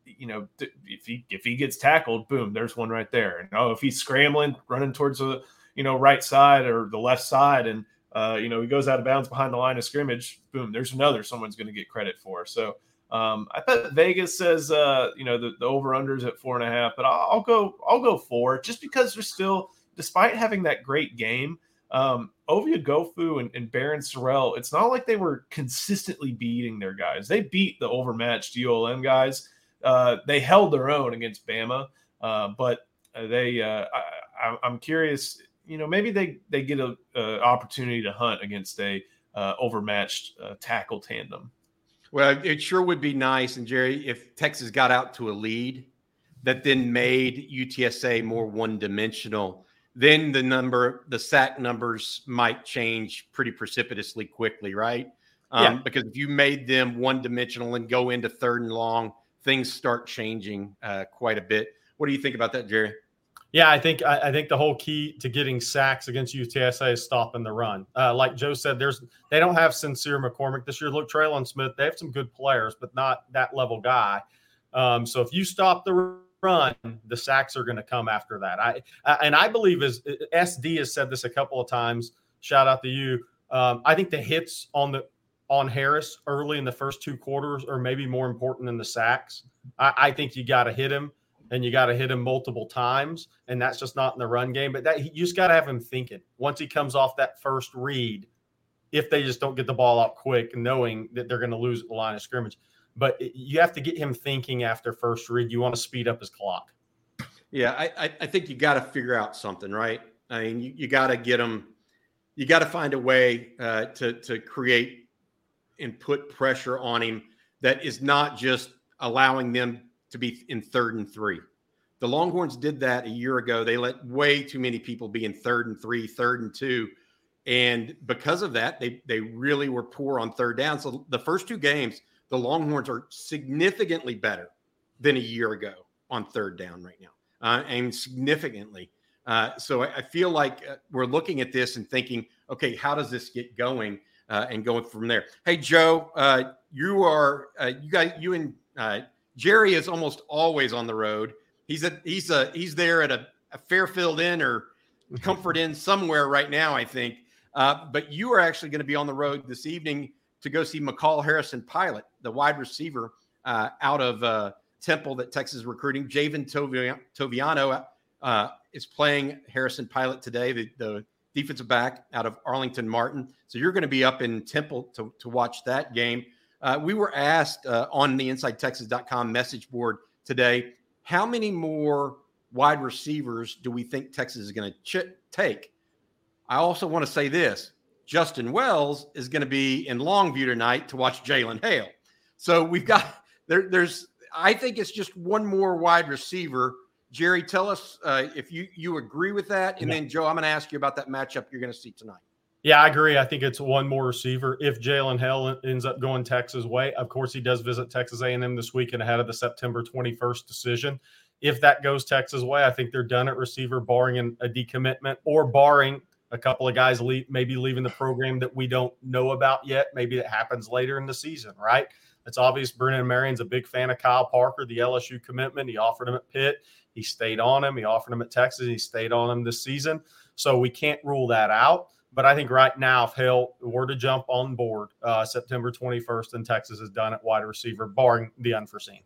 you know, if he if he gets tackled, boom, there's one right there. And oh, if he's scrambling, running towards the you know right side or the left side, and uh, you know he goes out of bounds behind the line of scrimmage, boom, there's another someone's going to get credit for. So um, I bet Vegas says uh, you know the, the over unders at four and a half, but I'll, I'll go I'll go four just because they're still despite having that great game. Um, Ovie Oghoufo and, and Barryn Sorrell, it's not like they were consistently beating their guys. They beat the overmatched ULM guys. Uh, they held their own against Bama, uh, but they. Uh, I, am curious. You know, maybe they they get a, a opportunity to hunt against a uh, overmatched uh, tackle tandem. Well, it sure would be nice, and Jerry, if Texas got out to a lead, that then made UTSA more one dimensional then the number, the sack numbers might change pretty precipitously quickly, right? Um, yeah. Because if you made them one dimensional and go into third and long, things start changing uh, quite a bit. What do you think about that, Jerry? Yeah, I think I, I, think the whole key to getting sacks against UTSA is stopping the run. Uh, like Joe said, there's they don't have Sincere McCormick this year. Look, Trelon Smith, they have some good players, but not that level guy. Um, so if you stop the run, the sacks are going to come after that. I, I, and I believe as SD has said this a couple of times. Shout out to you. Um, I think the hits on the on Harris early in the first two quarters are maybe more important than the sacks. I, I think you got to hit him and you got to hit him multiple times, and that's just not in the run game. But that you just got to have him thinking once he comes off that first read. If they just don't get the ball out quick, knowing that they're going to lose the line of scrimmage, but you have to get him thinking after first read. You want to speed up his clock. Yeah, I, I think you got to figure out something, right? I mean, you, you got to get him. You got to find a way uh, to to create and put pressure on him that is not just allowing them to be in third and three. The Longhorns did that a year ago. They let way too many people be in third and three, third and two. And because of that, they they really were poor on third down. So the first two games, the Longhorns are significantly better than a year ago on third down right now, uh, and significantly. Uh, so I, I, feel like uh, we're looking at this and thinking, okay, how does this get going uh, and going from there? Hey, Joe, uh, you are uh, you guys, you and Jerry is almost always on the road. He's a he's a he's there at a, a Fairfield Inn or Comfort Inn somewhere right now, I think. but you are actually going to be on the road this evening to go see McCall Harrison Pilot, the wide receiver uh, out of uh, Temple that Texas is recruiting. Javien Toviano uh, is playing Harrison Pilot today, the, the, defensive back out of Arlington Martin. So you're going to be up in Temple to, to watch that game. Uh, we were asked uh, on the InsideTexas.com message board today how many more wide receivers do we think Texas is going to ch- take? I also want to say this Justin Wells is going to be in Longview tonight to watch Jalen Hale. So we've got there. There's I think it's just one more wide receiver. Jerry, tell us uh, if you you agree with that, and yeah. then Joe, I'm going to ask you about that matchup you're going to see tonight. Yeah, I agree. I think it's one more receiver. If Jalen Hale ends up going Texas way, of course he does visit Texas A&M this weekend ahead of the September 21st decision. If that goes Texas way, I think they're done at receiver, barring a decommitment or barring a couple of guys leave, maybe leaving the program that we don't know about yet. Maybe that happens later in the season, right? It's obvious Brennan Marion's a big fan of Kyle Parker, the LSU commitment. He offered him at Pitt. He stayed on him. He offered him at Texas. He stayed on him this season. So we can't rule that out. But I think right now, if Hale were to jump on board uh, September 21st and Texas is done at wide receiver, barring the unforeseen.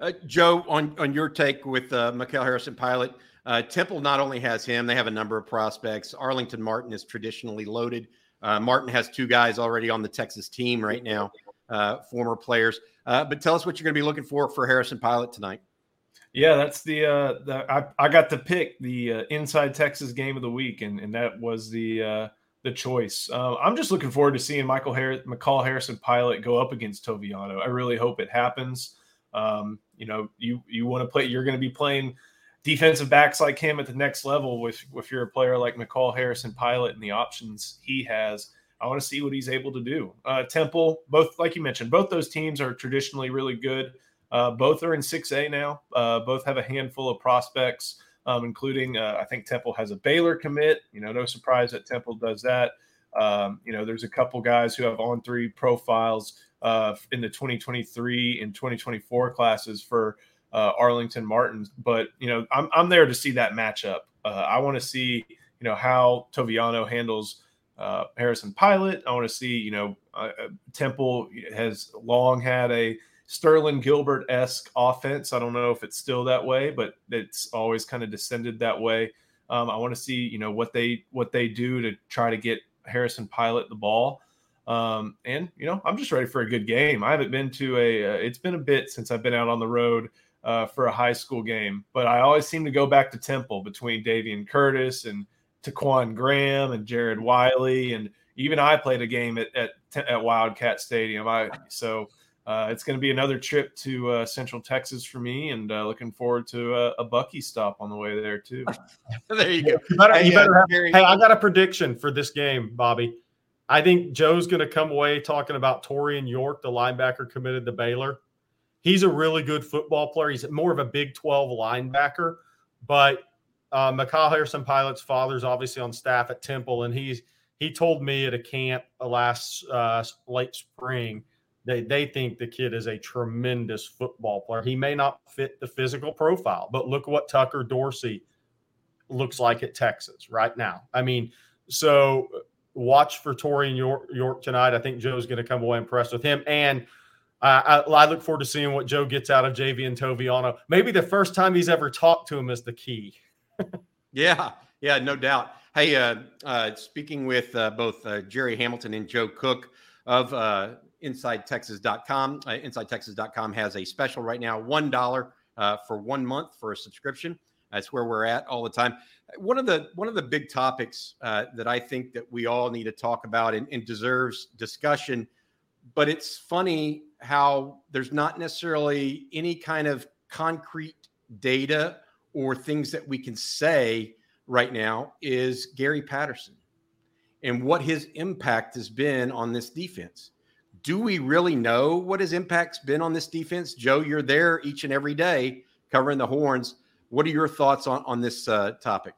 Uh, Joe, on, on your take with uh, Mikael Harrison Pilot, uh, Temple not only has him, they have a number of prospects. Arlington Martin is traditionally loaded. Uh, Martin has two guys already on the Texas team right now, uh, former players. Uh, but tell us what you're going to be looking for for Harrison Pilot tonight. Yeah, that's the, uh, the I, I got to pick the uh, inside Texas game of the week, and, and that was the the choice. I'm just looking forward to seeing Michael Harris, McCall Harrison Pilot go up against Toviano. I really hope it happens. Um, you know, you you want to play. You're going to be playing defensive backs like him at the next level with if you're a player like McCall Harrison Pilot and the options he has. I want to see what he's able to do. Uh, Temple, both like you mentioned, both those teams are traditionally really good. Uh, both are in 6A now. Uh, both have a handful of prospects, um, including uh, I think Temple has a Baylor commit. You know, no surprise that Temple does that. Um, you know, there's a couple guys who have on three profiles uh, in the 2023 and 2024 classes for uh, Arlington Martin. But you know, I'm I'm there to see that matchup. Uh, I want to see you know how Toviano handles uh, Harrison Pilot. I want to see you know uh, Temple has long had a Sterling Gilbert esque offense. I don't know if it's still that way, but it's always kind of descended that way. Um, I want to see you know what they what they do to try to get Harrison Pilot the ball. Um, and you know, I'm just ready for a good game. I haven't been to a. Uh, it's been a bit since I've been out on the road uh, for a high school game, but I always seem to go back to Temple between Davian Curtis and Ta'Quon Graham and Jared Wiley, and even I played a game at at, at Wildcat Stadium. I so. Uh, it's going to be another trip to uh, Central Texas for me, and uh, looking forward to a, a, Buc-ee stop on the way there too. there you go. You better, you better have, hey, I got a prediction for this game, Bobby. I think Joe's going to come away talking about Torian York, the linebacker committed to Baylor. He's a really good football player. He's more of a Big 12 linebacker, but uh, Micah Harrison Pilot's father's obviously on staff at Temple, and he's he told me at a camp last uh, late spring they they think the kid is a tremendous football player. He may not fit the physical profile, but look what Tucker Dorsey looks like at Texas right now. I mean, so watch for Torian York, York tonight. I think Joe's going to come away impressed with him. And uh, I, I, look forward to seeing what Joe gets out of Javien Toviano. Maybe the first time he's ever talked to him is the key. yeah, yeah, no doubt. Hey, uh, uh, speaking with uh, both uh, Jerry Hamilton and Joe Cook of uh, InsideTexas.com, InsideTexas.com has a special right now, $1 for one month for a subscription. That's where we're at all the time. One of the one of the big topics uh, that I think that we all need to talk about and, and deserves discussion, but it's funny how there's not necessarily any kind of concrete data or things that we can say right now is Gary Patterson and what his impact has been on this defense. Do we really know what his impact's been on this defense? Joe, you're there each and every day covering the horns. What are your thoughts on, on this uh, topic?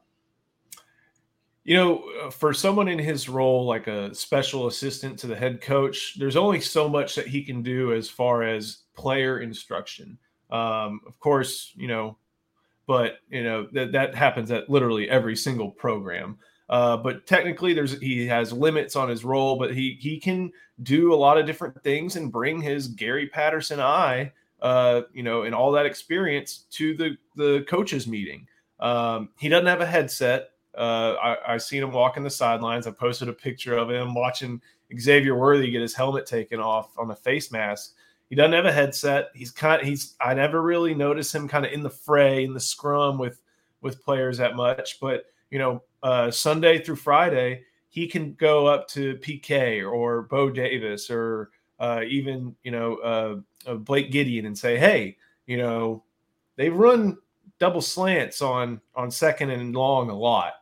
You know, uh, for someone in his role, like a special assistant to the head coach, there's only so much that he can do as far as player instruction. Um, of course, you know, but you know that that happens at literally every single program. Uh, but technically, there's he has limits on his role, but he he can do a lot of different things and bring his Gary Patterson eye uh, you know, and all that experience to the the coaches meeting. Um, he doesn't have a headset. Uh, I, I seen him walking the sidelines. I posted a picture of him watching Xavier Worthy get his helmet taken off on a face mask. He doesn't have a headset. He's kind. Of, he's. I never really noticed him kind of in the fray in the scrum with with players that much. But you know, uh, Sunday through Friday, he can go up to PK or Bo Davis or uh, even you know uh, Blake Gideon and say, hey, you know, they run double slants on on second and long a lot.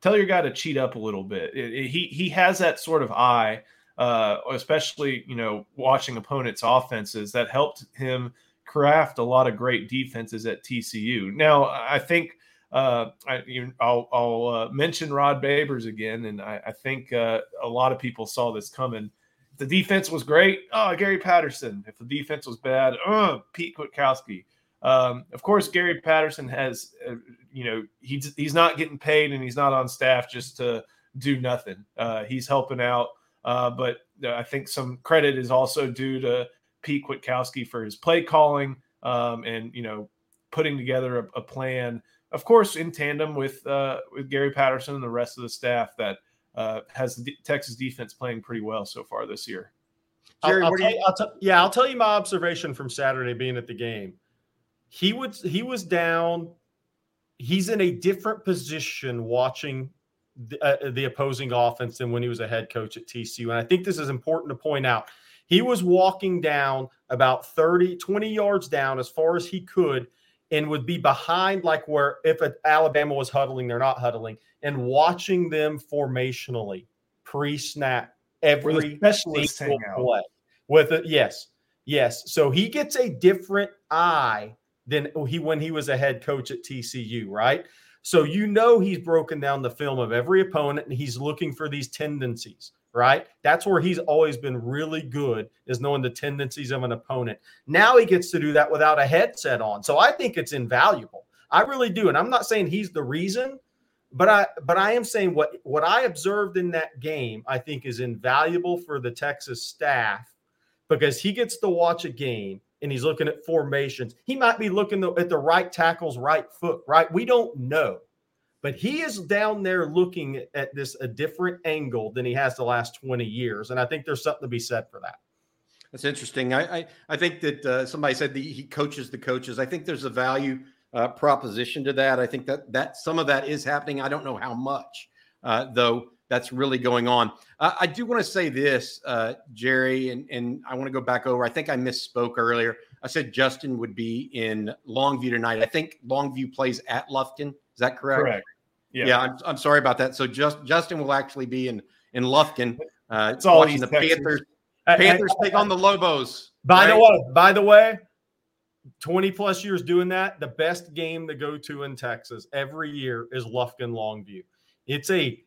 Tell your guy to cheat up a little bit. It, it, he he has that sort of eye, uh, especially you know watching opponents' offenses that helped him craft a lot of great defenses at TCU. Now I think. Uh, I, will I'll uh, mention Rod Babers again, and I, I think uh, a lot of people saw this coming If the defense was great, oh, Gary Patterson. If the defense was bad, oh, Pete Kwiatkowski. Um, of course, Gary Patterson has, uh, you know, he's he's not getting paid and he's not on staff just to do nothing. Uh, he's helping out, uh, but I think some credit is also due to Pete Kwiatkowski for his play calling um, and you know putting together a, a, plan. Of course, in tandem with uh, with Gary Patterson and the rest of the staff that uh, has the Texas defense playing pretty well so far this year. Jerry, I'll, I'll you- I'll t- yeah, I'll tell you my observation from Saturday being at the game. He would he was down. He's in a different position watching the, uh, the opposing offense than when he was a head coach at TCU. And I think this is important to point out. He was walking down about 30, 20 yards down as far as he could and would be behind like where if Alabama was huddling, they're not huddling, and watching them formationally pre-snap every single play. With it, yes, yes. So he gets a different eye than he when he was a head coach at TCU, right? So you know he's broken down the film of every opponent and he's looking for these tendencies. Right? That's where he's always been really good is knowing the tendencies of an opponent. Now he gets to do that without a headset on. So I think it's invaluable. I really do. And I'm not saying he's the reason, but I but I am saying what what I observed in that game I think is invaluable for the Texas staff because he gets to watch a game and he's looking at formations. He might be looking at the right tackle's right foot, right? We don't know. But he is down there looking at this a different angle than he has the last 20 years. And I think there's something to be said for that. That's interesting. I I, I think that uh, somebody said he coaches the coaches. I think there's a value uh, proposition to that. I think that that some of that is happening. I don't know how much, uh, though. That's really going on. Uh, I do want to say this, uh, Jerry, and, and I want to go back over. I think I misspoke earlier. I said Justin would be in Longview tonight. I think Longview plays at Lufkin. Is that correct? Correct. Yeah, yeah I'm, I'm sorry about that. So just Justin will actually be in in Lufkin. Uh, it's all watching the Texas. Panthers. Panthers take on the Lobos. By right? the way, by the way, 20 plus years doing that, the best game to go to in Texas every year is Lufkin Longview. It's a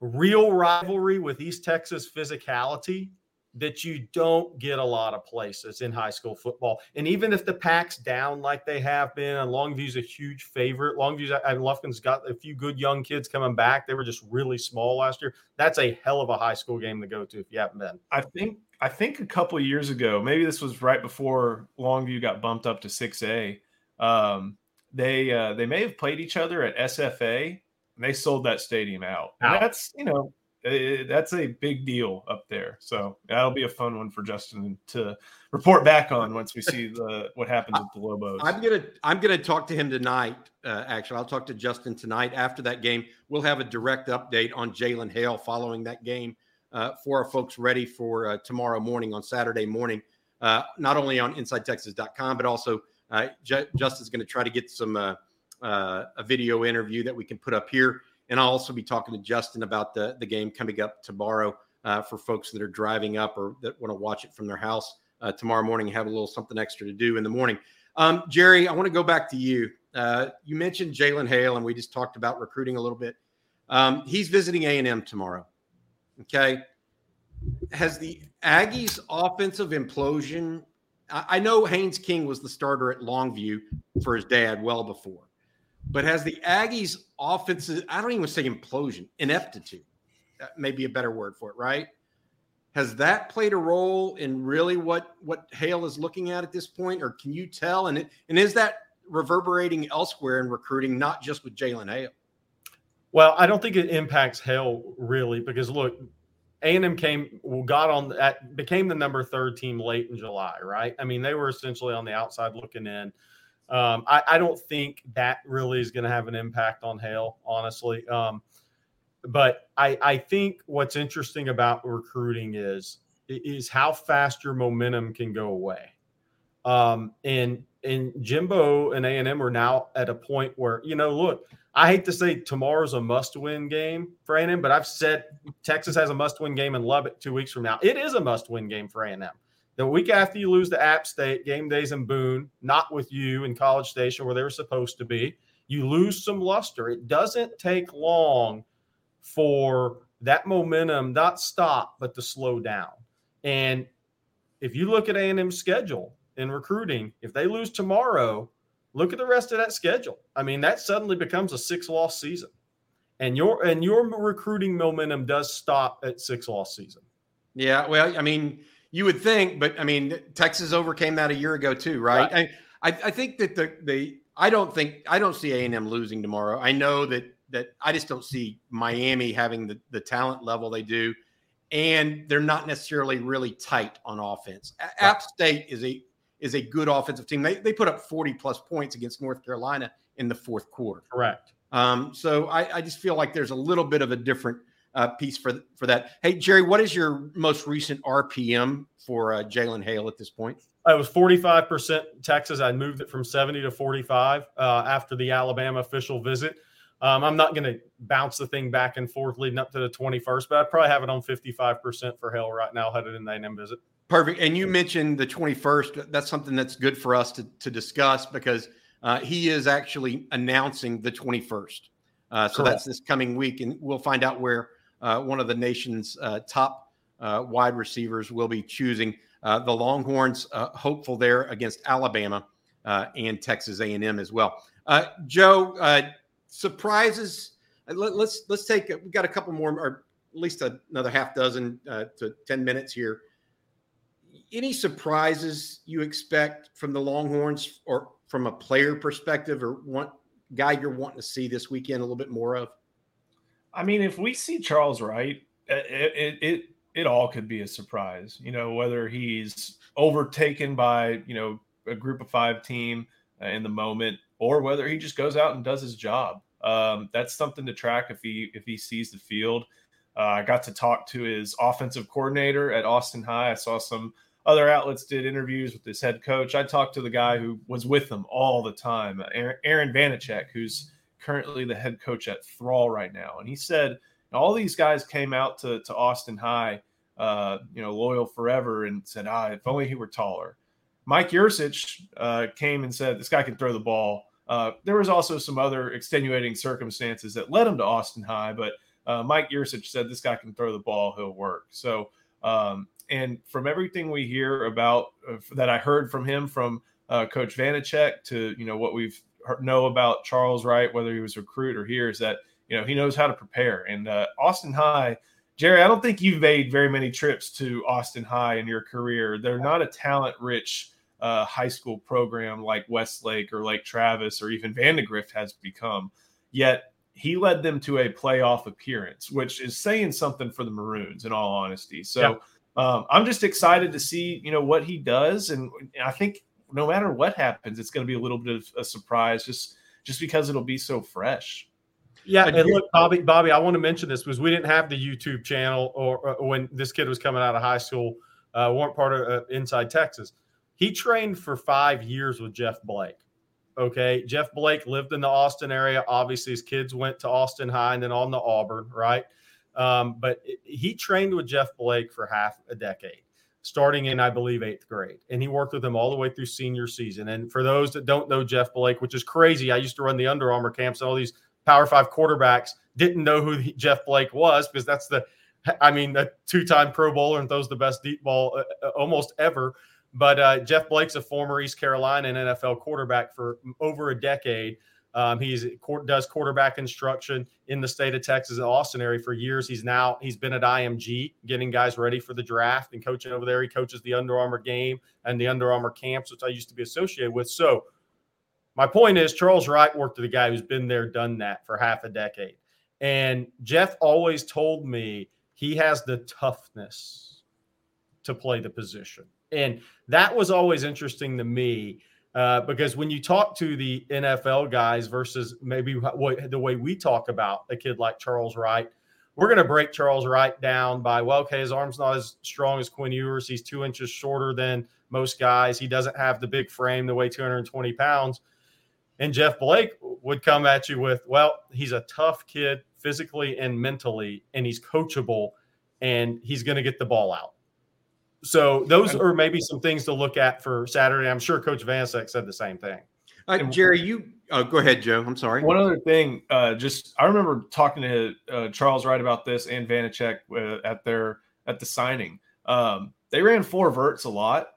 real rivalry with East Texas physicality that you don't get a lot of places in high school football. And even if the pack's down like they have been, and Longview's a huge favorite. Longview's and Lufkin's got a few good young kids coming back. They were just really small last year. That's a hell of a high school game to go to if you haven't been. I think I think a couple of years ago, maybe this was right before Longview got bumped up to 6A. Um, they uh, they may have played each other at SFA, and they sold that stadium out. Out. that's you know that's a big deal up there. So that'll be a fun one for Justin to report back on once we see the what happens with the Lobos. I'm gonna I'm gonna talk to him tonight. Uh, actually, I'll talk to Justin tonight after that game. We'll have a direct update on Jalen Hale following that game uh, for our folks ready for uh, tomorrow morning on Saturday morning. Uh, not only on InsideTexas.com, but also uh, Ju- Justin's going to try to get some uh, a video interview that we can put up here, and I'll also be talking to Justin about the the game coming up tomorrow uh, for folks that are driving up or that want to watch it from their house uh, tomorrow morning. Have a little something extra to do in the morning. Um, Jerry, I want to go back to you. Uh, you mentioned Jalen Hale, and we just talked about recruiting a little bit. Um, he's visiting A and M tomorrow. Okay, has the Aggies' offensive implosion? I, I know Haynes King was the starter at Longview for his dad well before, but has the Aggies' offenses, I don't even say implosion, ineptitude. That may be a better word for it, right? Has that played a role in really what what Hale is looking at at this point, or can you tell? And it, and is that reverberating elsewhere in recruiting, not just with Jalen Hale? Well, I don't think it impacts Hale really because look, A and M came got on that became the number third team late in July, right? I mean, they were essentially on the outside looking in. Um, I, I don't think that really is going to have an impact on Hale, honestly. Um, but I, I think what's interesting about recruiting is is how fast your momentum can go away. Um, and and Jimbo and A and M are now at a point where you know, look, I hate to say tomorrow's a must-win game for A&M, but I've said Texas has a must-win game in Lubbock two weeks from now. It is a must-win game for A&M. The week after you lose to App State, game days in Boone, not with you in College Station where they were supposed to be, you lose some luster. It doesn't take long for that momentum not stop, but to slow down. And if you look at A&M's schedule in recruiting, if they lose tomorrow, look at the rest of that schedule. I mean, that suddenly becomes a six-loss season. And your and your recruiting momentum does stop at six-loss season. Yeah, well, I mean, you would think, but I mean, Texas overcame that a year ago too, right? Right. I, I I think that the the I don't think I don't see A and M losing tomorrow. I know that that I just don't see Miami having the the talent level they do, and they're not necessarily really tight on offense. A- App State is a is a good offensive team. They they put up forty plus points against North Carolina in the fourth quarter. Correct. Um, so I, I just feel like there's a little bit of a different uh, piece for for that. Hey Jerry, what is your most recent RPM for uh, Jalen Hale at this point? It was 45% Texas. I moved it from 70 to 45 uh, after the Alabama official visit. Um, I'm not going to bounce the thing back and forth leading up to the 21st, but I'd probably have it on 55% for Hale right now headed in the A&M visit. Perfect. And you mentioned the 21st. That's something that's good for us to, to discuss because uh, he is actually announcing the 21st. Uh, so Correct. that's this coming week, and we'll find out where uh, one of the nation's uh, top uh, wide receivers, will be choosing uh, the Longhorns. hopeful there against Alabama and Texas A&M as well. Joe, surprises. Let, us let's take. We got a couple more, or at least another half dozen to ten minutes here any surprises you expect from the Longhorns or from a player perspective or one guy you're wanting to see this weekend a little bit more of? I mean, if we see Charles Wright, it, it, it, it all could be a surprise, you know, whether he's overtaken by, you know, a group of five team uh, in the moment or whether he just goes out and does his job. Um, that's something to track if he, if he sees the field. Uh, I got to talk to his offensive coordinator at Austin High. I saw some other outlets did interviews with his head coach. I talked to the guy who was with him all the time, Aaron Vanacek, who's currently the head coach at Thrall right now. And he said all these guys came out to, to Austin High, uh, you know, loyal forever and said, ah, if only he were taller. Mike Yurcich uh, came and said, this guy can throw the ball. Uh, there was also some other extenuating circumstances that led him to Austin High, but uh, Mike Yurcich said, this guy can throw the ball, he'll work. So um, and from everything we hear about uh, that I heard from him from uh, Coach Vanacek to you know what we've know about Charles Wright, whether he was a recruit or here, is that you know he knows how to prepare. And uh, Austin High, Jerry, I don't think you've made very many trips to Austin High in your career. They're not a talent-rich uh, high school program like Westlake or Lake Travis or even Vandegrift has become. Yet he led them to a playoff appearance, which is saying something for the Maroons, in all honesty. So. Yeah um, I'm just excited to see you know what he does, and I think no matter what happens, it's going to be a little bit of a surprise, just just because it'll be so fresh. Yeah, and look, Bobby, Bobby, I want to mention this because we didn't have the YouTube channel or, or when this kid was coming out of high school, uh, weren't part of uh, Inside Texas. He trained for five years with Jeff Blake. Okay, Jeff Blake lived in the Austin area. Obviously, his kids went to Austin High and then on to Auburn, right? Um, but it, he trained with Jeff Blake for half a decade, starting in, I believe, eighth grade. And he worked with him all the way through senior season. And for those that don't know Jeff Blake, which is crazy, I used to run the Under Armour camps, and all these Power Five quarterbacks didn't know who Jeff Blake was because that's the, I mean, a two time Pro Bowler and throws the best deep ball uh, uh, almost ever. But uh, Jeff Blake's a former East Carolina and NFL quarterback for over a decade. Um, he's does quarterback instruction in the state of Texas, at Austin area for years. He's now he's been at IMG getting guys ready for the draft and coaching over there. He coaches the Under Armour game and the Under Armour camps, which I used to be associated with. So my point is Charles Wright worked with a guy who's been there, done that for half a decade. And Jeff always told me he has the toughness to play the position. And that was always interesting to me uh, because when you talk to the NFL guys versus maybe what, the way we talk about a kid like Charles Wright, we're going to break Charles Wright down by, well, okay, his arm's not as strong as Quinn Ewers. He's two inches shorter than most guys. He doesn't have the big frame the weigh 220 pounds. And Jeff Blake would come at you with, well, he's a tough kid physically and mentally, and he's coachable, and he's going to get the ball out. So those are maybe some things to look at for Saturday. I'm sure Coach Vanacek said the same thing. Uh, Jerry, you uh, go ahead, Joe. I'm sorry. One other thing, uh, just I remember talking to uh, Charles Wright about this and Vanacek uh, at their at the signing. Um, they ran four verts a lot,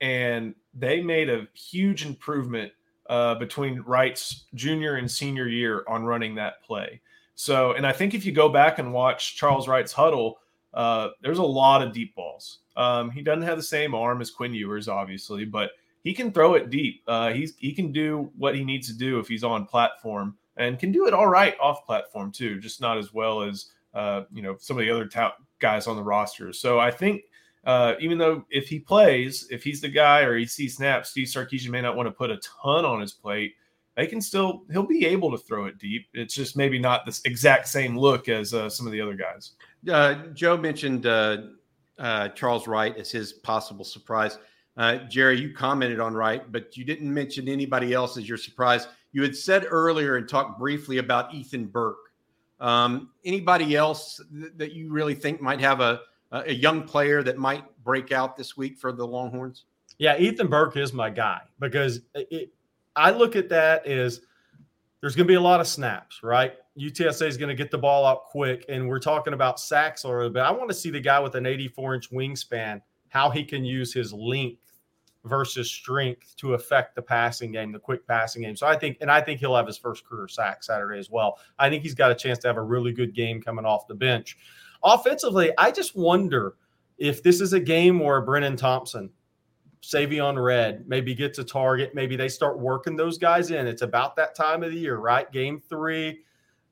and they made a huge improvement uh, between Wright's junior and senior year on running that play. So, and I think if you go back and watch Charles Wright's huddle, there's a lot of deep balls um, he doesn't have the same arm as Quinn Ewers, obviously, but he can throw it deep. Uh, he's he can do what he needs to do if he's on platform, and can do it all right off platform too, just not as well as uh, you know some of the other ta- guys on the roster. So I think uh, even though if he plays, if he's the guy or he sees snaps, Steve Sarkisian may not want to put a ton on his plate. They can still he'll be able to throw it deep. It's just maybe not this exact same look as uh, some of the other guys. Uh, Joe mentioned uh, Charles Wright as his possible surprise. Uh, Jerry, you commented on Wright, but you didn't mention anybody else as your surprise. You had said earlier and talked briefly about Ethan Burke. Um, anybody else th- that you really think might have a, a young player that might break out this week for the Longhorns? Yeah, Ethan Burke is my guy because it, I look at that as there's going to be a lot of snaps, right? UTSA is going to get the ball out quick, and we're talking about sacks a little bit. I want to see the guy with an 84 inch wingspan, how he can use his length versus strength to affect the passing game, the quick passing game. So I think, and I think he'll have his first career sack Saturday as well. I think he's got a chance to have a really good game coming off the bench. Offensively, I just wonder if this is a game where Brennan Thompson, Savion Red maybe gets a target, maybe they start working those guys in. It's about that time of the year, right? Game three.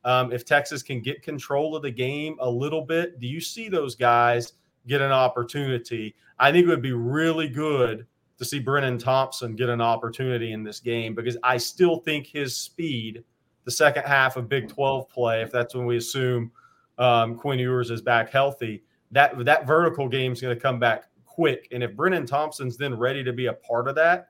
Um, if Texas can get control of the game a little bit, do you see those guys get an opportunity? I think it would be really good to see Brennan Thompson get an opportunity in this game because I still think his speed, the second half of Big 12 play, if that's when we assume um, Quinn Ewers is back healthy, that that vertical game is going to come back quick. And if Brenen Thompson's then ready to be a part of that,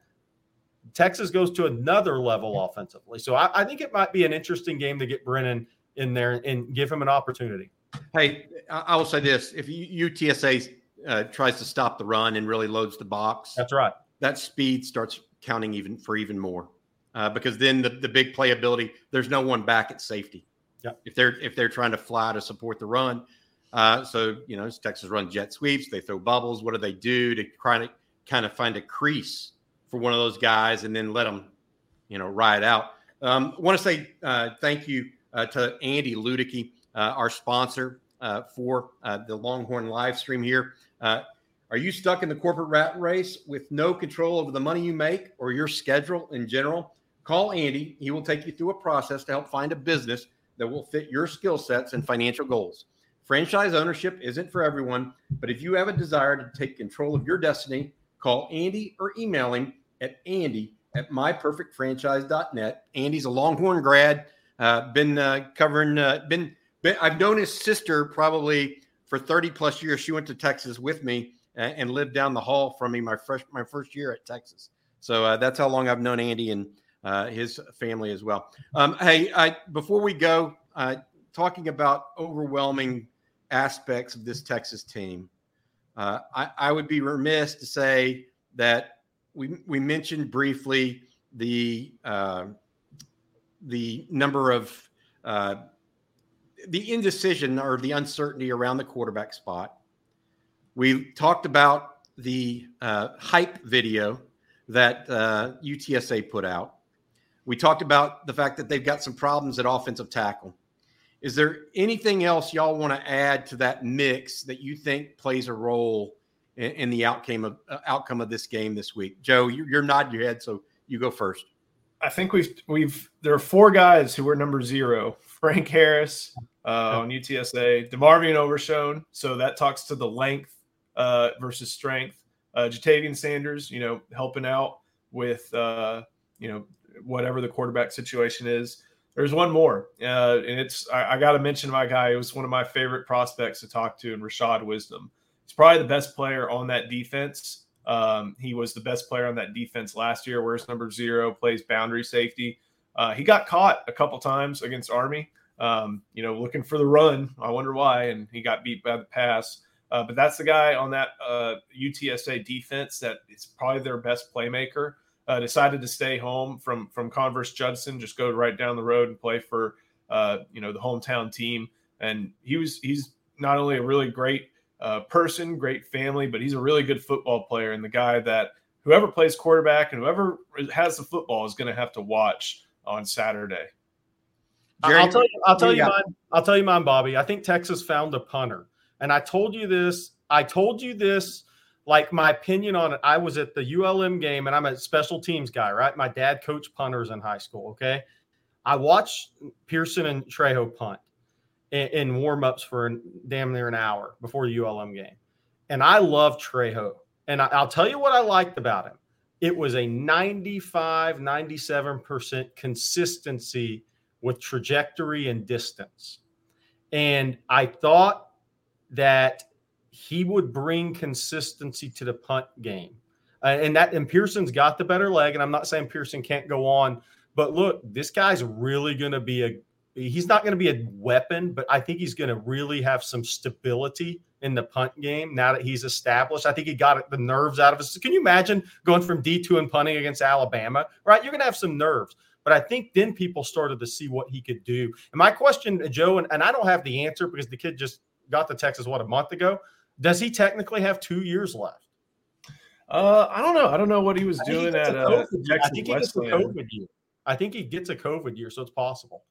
Texas goes to another level offensively. So I, I think it might be an interesting game to get Brennan in there and give him an opportunity. Hey, I will say this: if UTSA uh, tries to stop the run and really loads the box, that's right. That speed starts counting even for even more uh, because then the, the big playability. There's no one back at safety. Yeah. If they're if they're trying to fly to support the run, uh, so you know Texas run jet sweeps. They throw bubbles. What do they do to try to kind of find a crease for one of those guys and then let them, you know, ride out? Um, I want to say uh, thank you uh, to Andy Ludicky, uh, our sponsor uh, for uh, the Longhorn live stream here. Are you stuck in the corporate rat race with no control over the money you make or your schedule in general? Call Andy. He will take you through a process to help find a business that will fit your skill sets and financial goals. Franchise ownership isn't for everyone, but if you have a desire to take control of your destiny, call Andy or email him at andy at myperfectfranchise.net. Andy's a Longhorn grad, uh, been uh, covering, uh, been, been, I've known his sister probably for 30 plus years. She went to Texas with me and, and lived down the hall from me my first my first year at Texas. So uh, that's how long I've known Andy and uh, his family as well. Um, hey, I, before we go, uh, talking about overwhelming aspects of this Texas team, uh, I, I, would be remiss to say that we we mentioned briefly the uh, the number of uh, the indecision or the uncertainty around the quarterback spot. We talked about the uh, hype video that uh, UTSA put out. We talked about the fact that they've got some problems at offensive tackle. Is there anything else y'all want to add to that mix that you think plays a role in, in the outcome of uh, outcome of this game this week? Joe, you, you're nodding your head, so you go first. I think we've we've there are four guys who were number zero: Frank Harris uh, on UTSA, DeMarvion Overshown. So that talks to the length uh, versus strength. Uh, Ja'Tavion Sanders, you know, helping out with uh, you know whatever the quarterback situation is. There's one more, uh, and it's I, I got to mention my guy. It was one of my favorite prospects to talk to, and Rashad Wisdom. He's probably the best player on that defense. Um, he was the best player on that defense last year. Where's number zero plays boundary safety. Uh, he got caught a couple times against Army. Um, you know, looking for the run. I wonder why, and he got beat by the pass. Uh, but that's the guy on that uh, UTSA defense that is probably their best playmaker. Uh, decided to stay home from from Converse Judson, just go right down the road and play for uh, you know the hometown team. And he was he's not only a really great uh, person, great family, but he's a really good football player and the guy that whoever plays quarterback and whoever has the football is going to have to watch on Saturday. Jerry, I'll tell you. I'll tell you, you mine. I'll tell you mine, Bobby. I think Texas found a punter, and I told you this. I told you this. Like my opinion on it. I was at the ULM game, and I'm a special teams guy, right? My dad coached punters in high school. Okay, I watched Pearson and Trejo punt in, in warm-ups for damn near an hour before the ULM game, and I love Trejo. And I, I'll tell you what I liked about him. It was a 95, 97% consistency with trajectory and distance. And I thought that he would bring consistency to the punt game. Uh, and that and Pearson's got the better leg. And I'm not saying Pearson can't go on, but look, this guy's really going to be a he's not going to be a weapon, but I think he's going to really have some stability in the punt game now that he's established. I think he got the nerves out of us. Can you imagine going from D2 and punting against Alabama, right? You're going to have some nerves. But I think then people started to see what he could do. And my question, Joe, and, and I don't have the answer because the kid just got to Texas what a month ago. Does he technically have two years left? Uh, I don't know. I don't know what he was doing at uh, Texas I think he gets a COVID year. I think he gets a COVID year, so it's possible.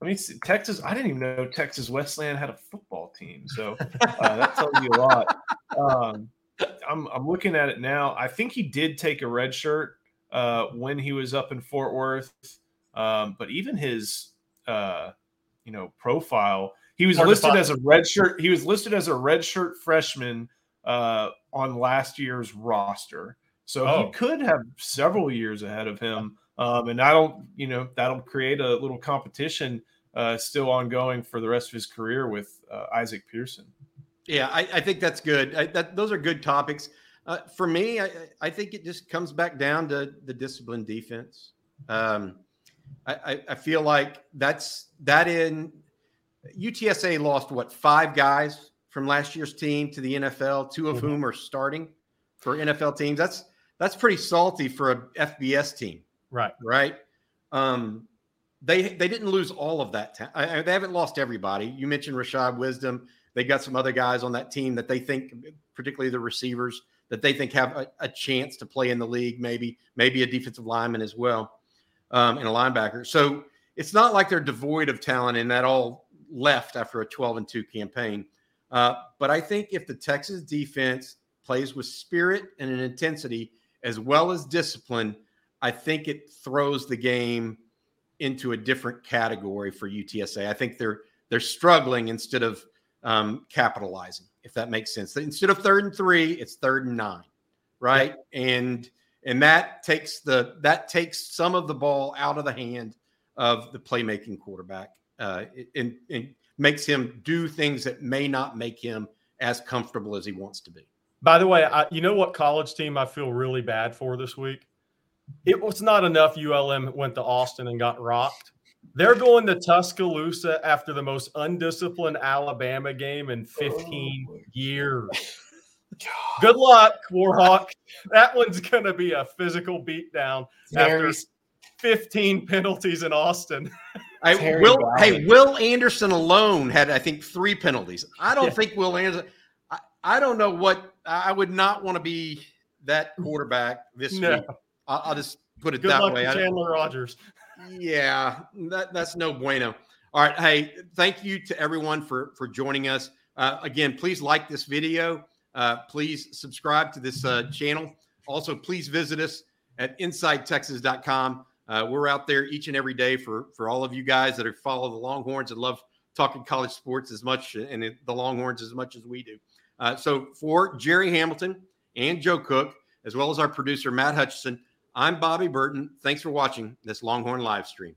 I mean, Texas. I didn't even know Texas Wesleyan had a football team, so uh, that tells you a lot. Um, I'm I'm looking at it now. I think he did take a red shirt uh, when he was up in Fort Worth, um, but even his uh, you know profile, he was listed as a red shirt. He was listed as a red shirt freshman uh, on last year's roster, so oh. he could have several years ahead of him. Um, and I don't, you know, that'll create a little competition uh, still ongoing for the rest of his career with uh, Isaac Pearson. Yeah, I, I think that's good. I, that, those are good topics. Uh, for me, I, I, think it just comes back down to the discipline defense. Um, I, I, feel like that's that in UTSA lost what five guys from last year's team to the NFL, 2 of mm-hmm. whom are starting for NFL teams. That's that's pretty salty for a FBS team. Right. Right. Um, they they didn't lose all of that. Ta- I, they haven't lost everybody. You mentioned Rashad Wisdom. They got some other guys on that team that they think, particularly the receivers, that they think have a, a chance to play in the league. Maybe maybe a defensive lineman as well, um, and a linebacker. So it's not like they're devoid of talent, and that all left after a 12 and two campaign. Uh, but I think if the Texas defense plays with spirit and an intensity as well as discipline, I think it throws the game into a different category for UTSA. I think they're they're struggling instead of um, capitalizing, if that makes sense. Instead of third and three, it's third and nine, right? Yeah. And and that takes the that takes some of the ball out of the hand of the playmaking quarterback, uh, and, and makes him do things that may not make him as comfortable as he wants to be. By the way, I, you know what college team I feel really bad for this week? it was not enough ULM went to Austin and got rocked. They're going to Tuscaloosa after the most undisciplined Alabama game in 15 oh, years. Good luck, Warhawk. That one's going to be a physical beatdown after 15 penalties in Austin. I, Will, hey, Will Anderson alone had, I think, three penalties. I don't yeah. think Will Anderson. I, I don't know what I would not want to be that quarterback this no. week. I'll, I'll just put it Good that way. Chandler Rogers. Yeah, that, that's no bueno. All right. Hey, thank you to everyone for for joining us. Uh, again, please like this video. Uh, please subscribe to this uh, channel. Also, please visit us at InsideTexas.com. Uh, we're out there each and every day for for all of you guys that are follow the Longhorns and love talking college sports as much and the Longhorns as much as we do. Uh, so for Jerry Hamilton and Joe Cook, as well as our producer Matt Hutchison. I'm Bobby Burton. Thanks for watching this Longhorn live stream.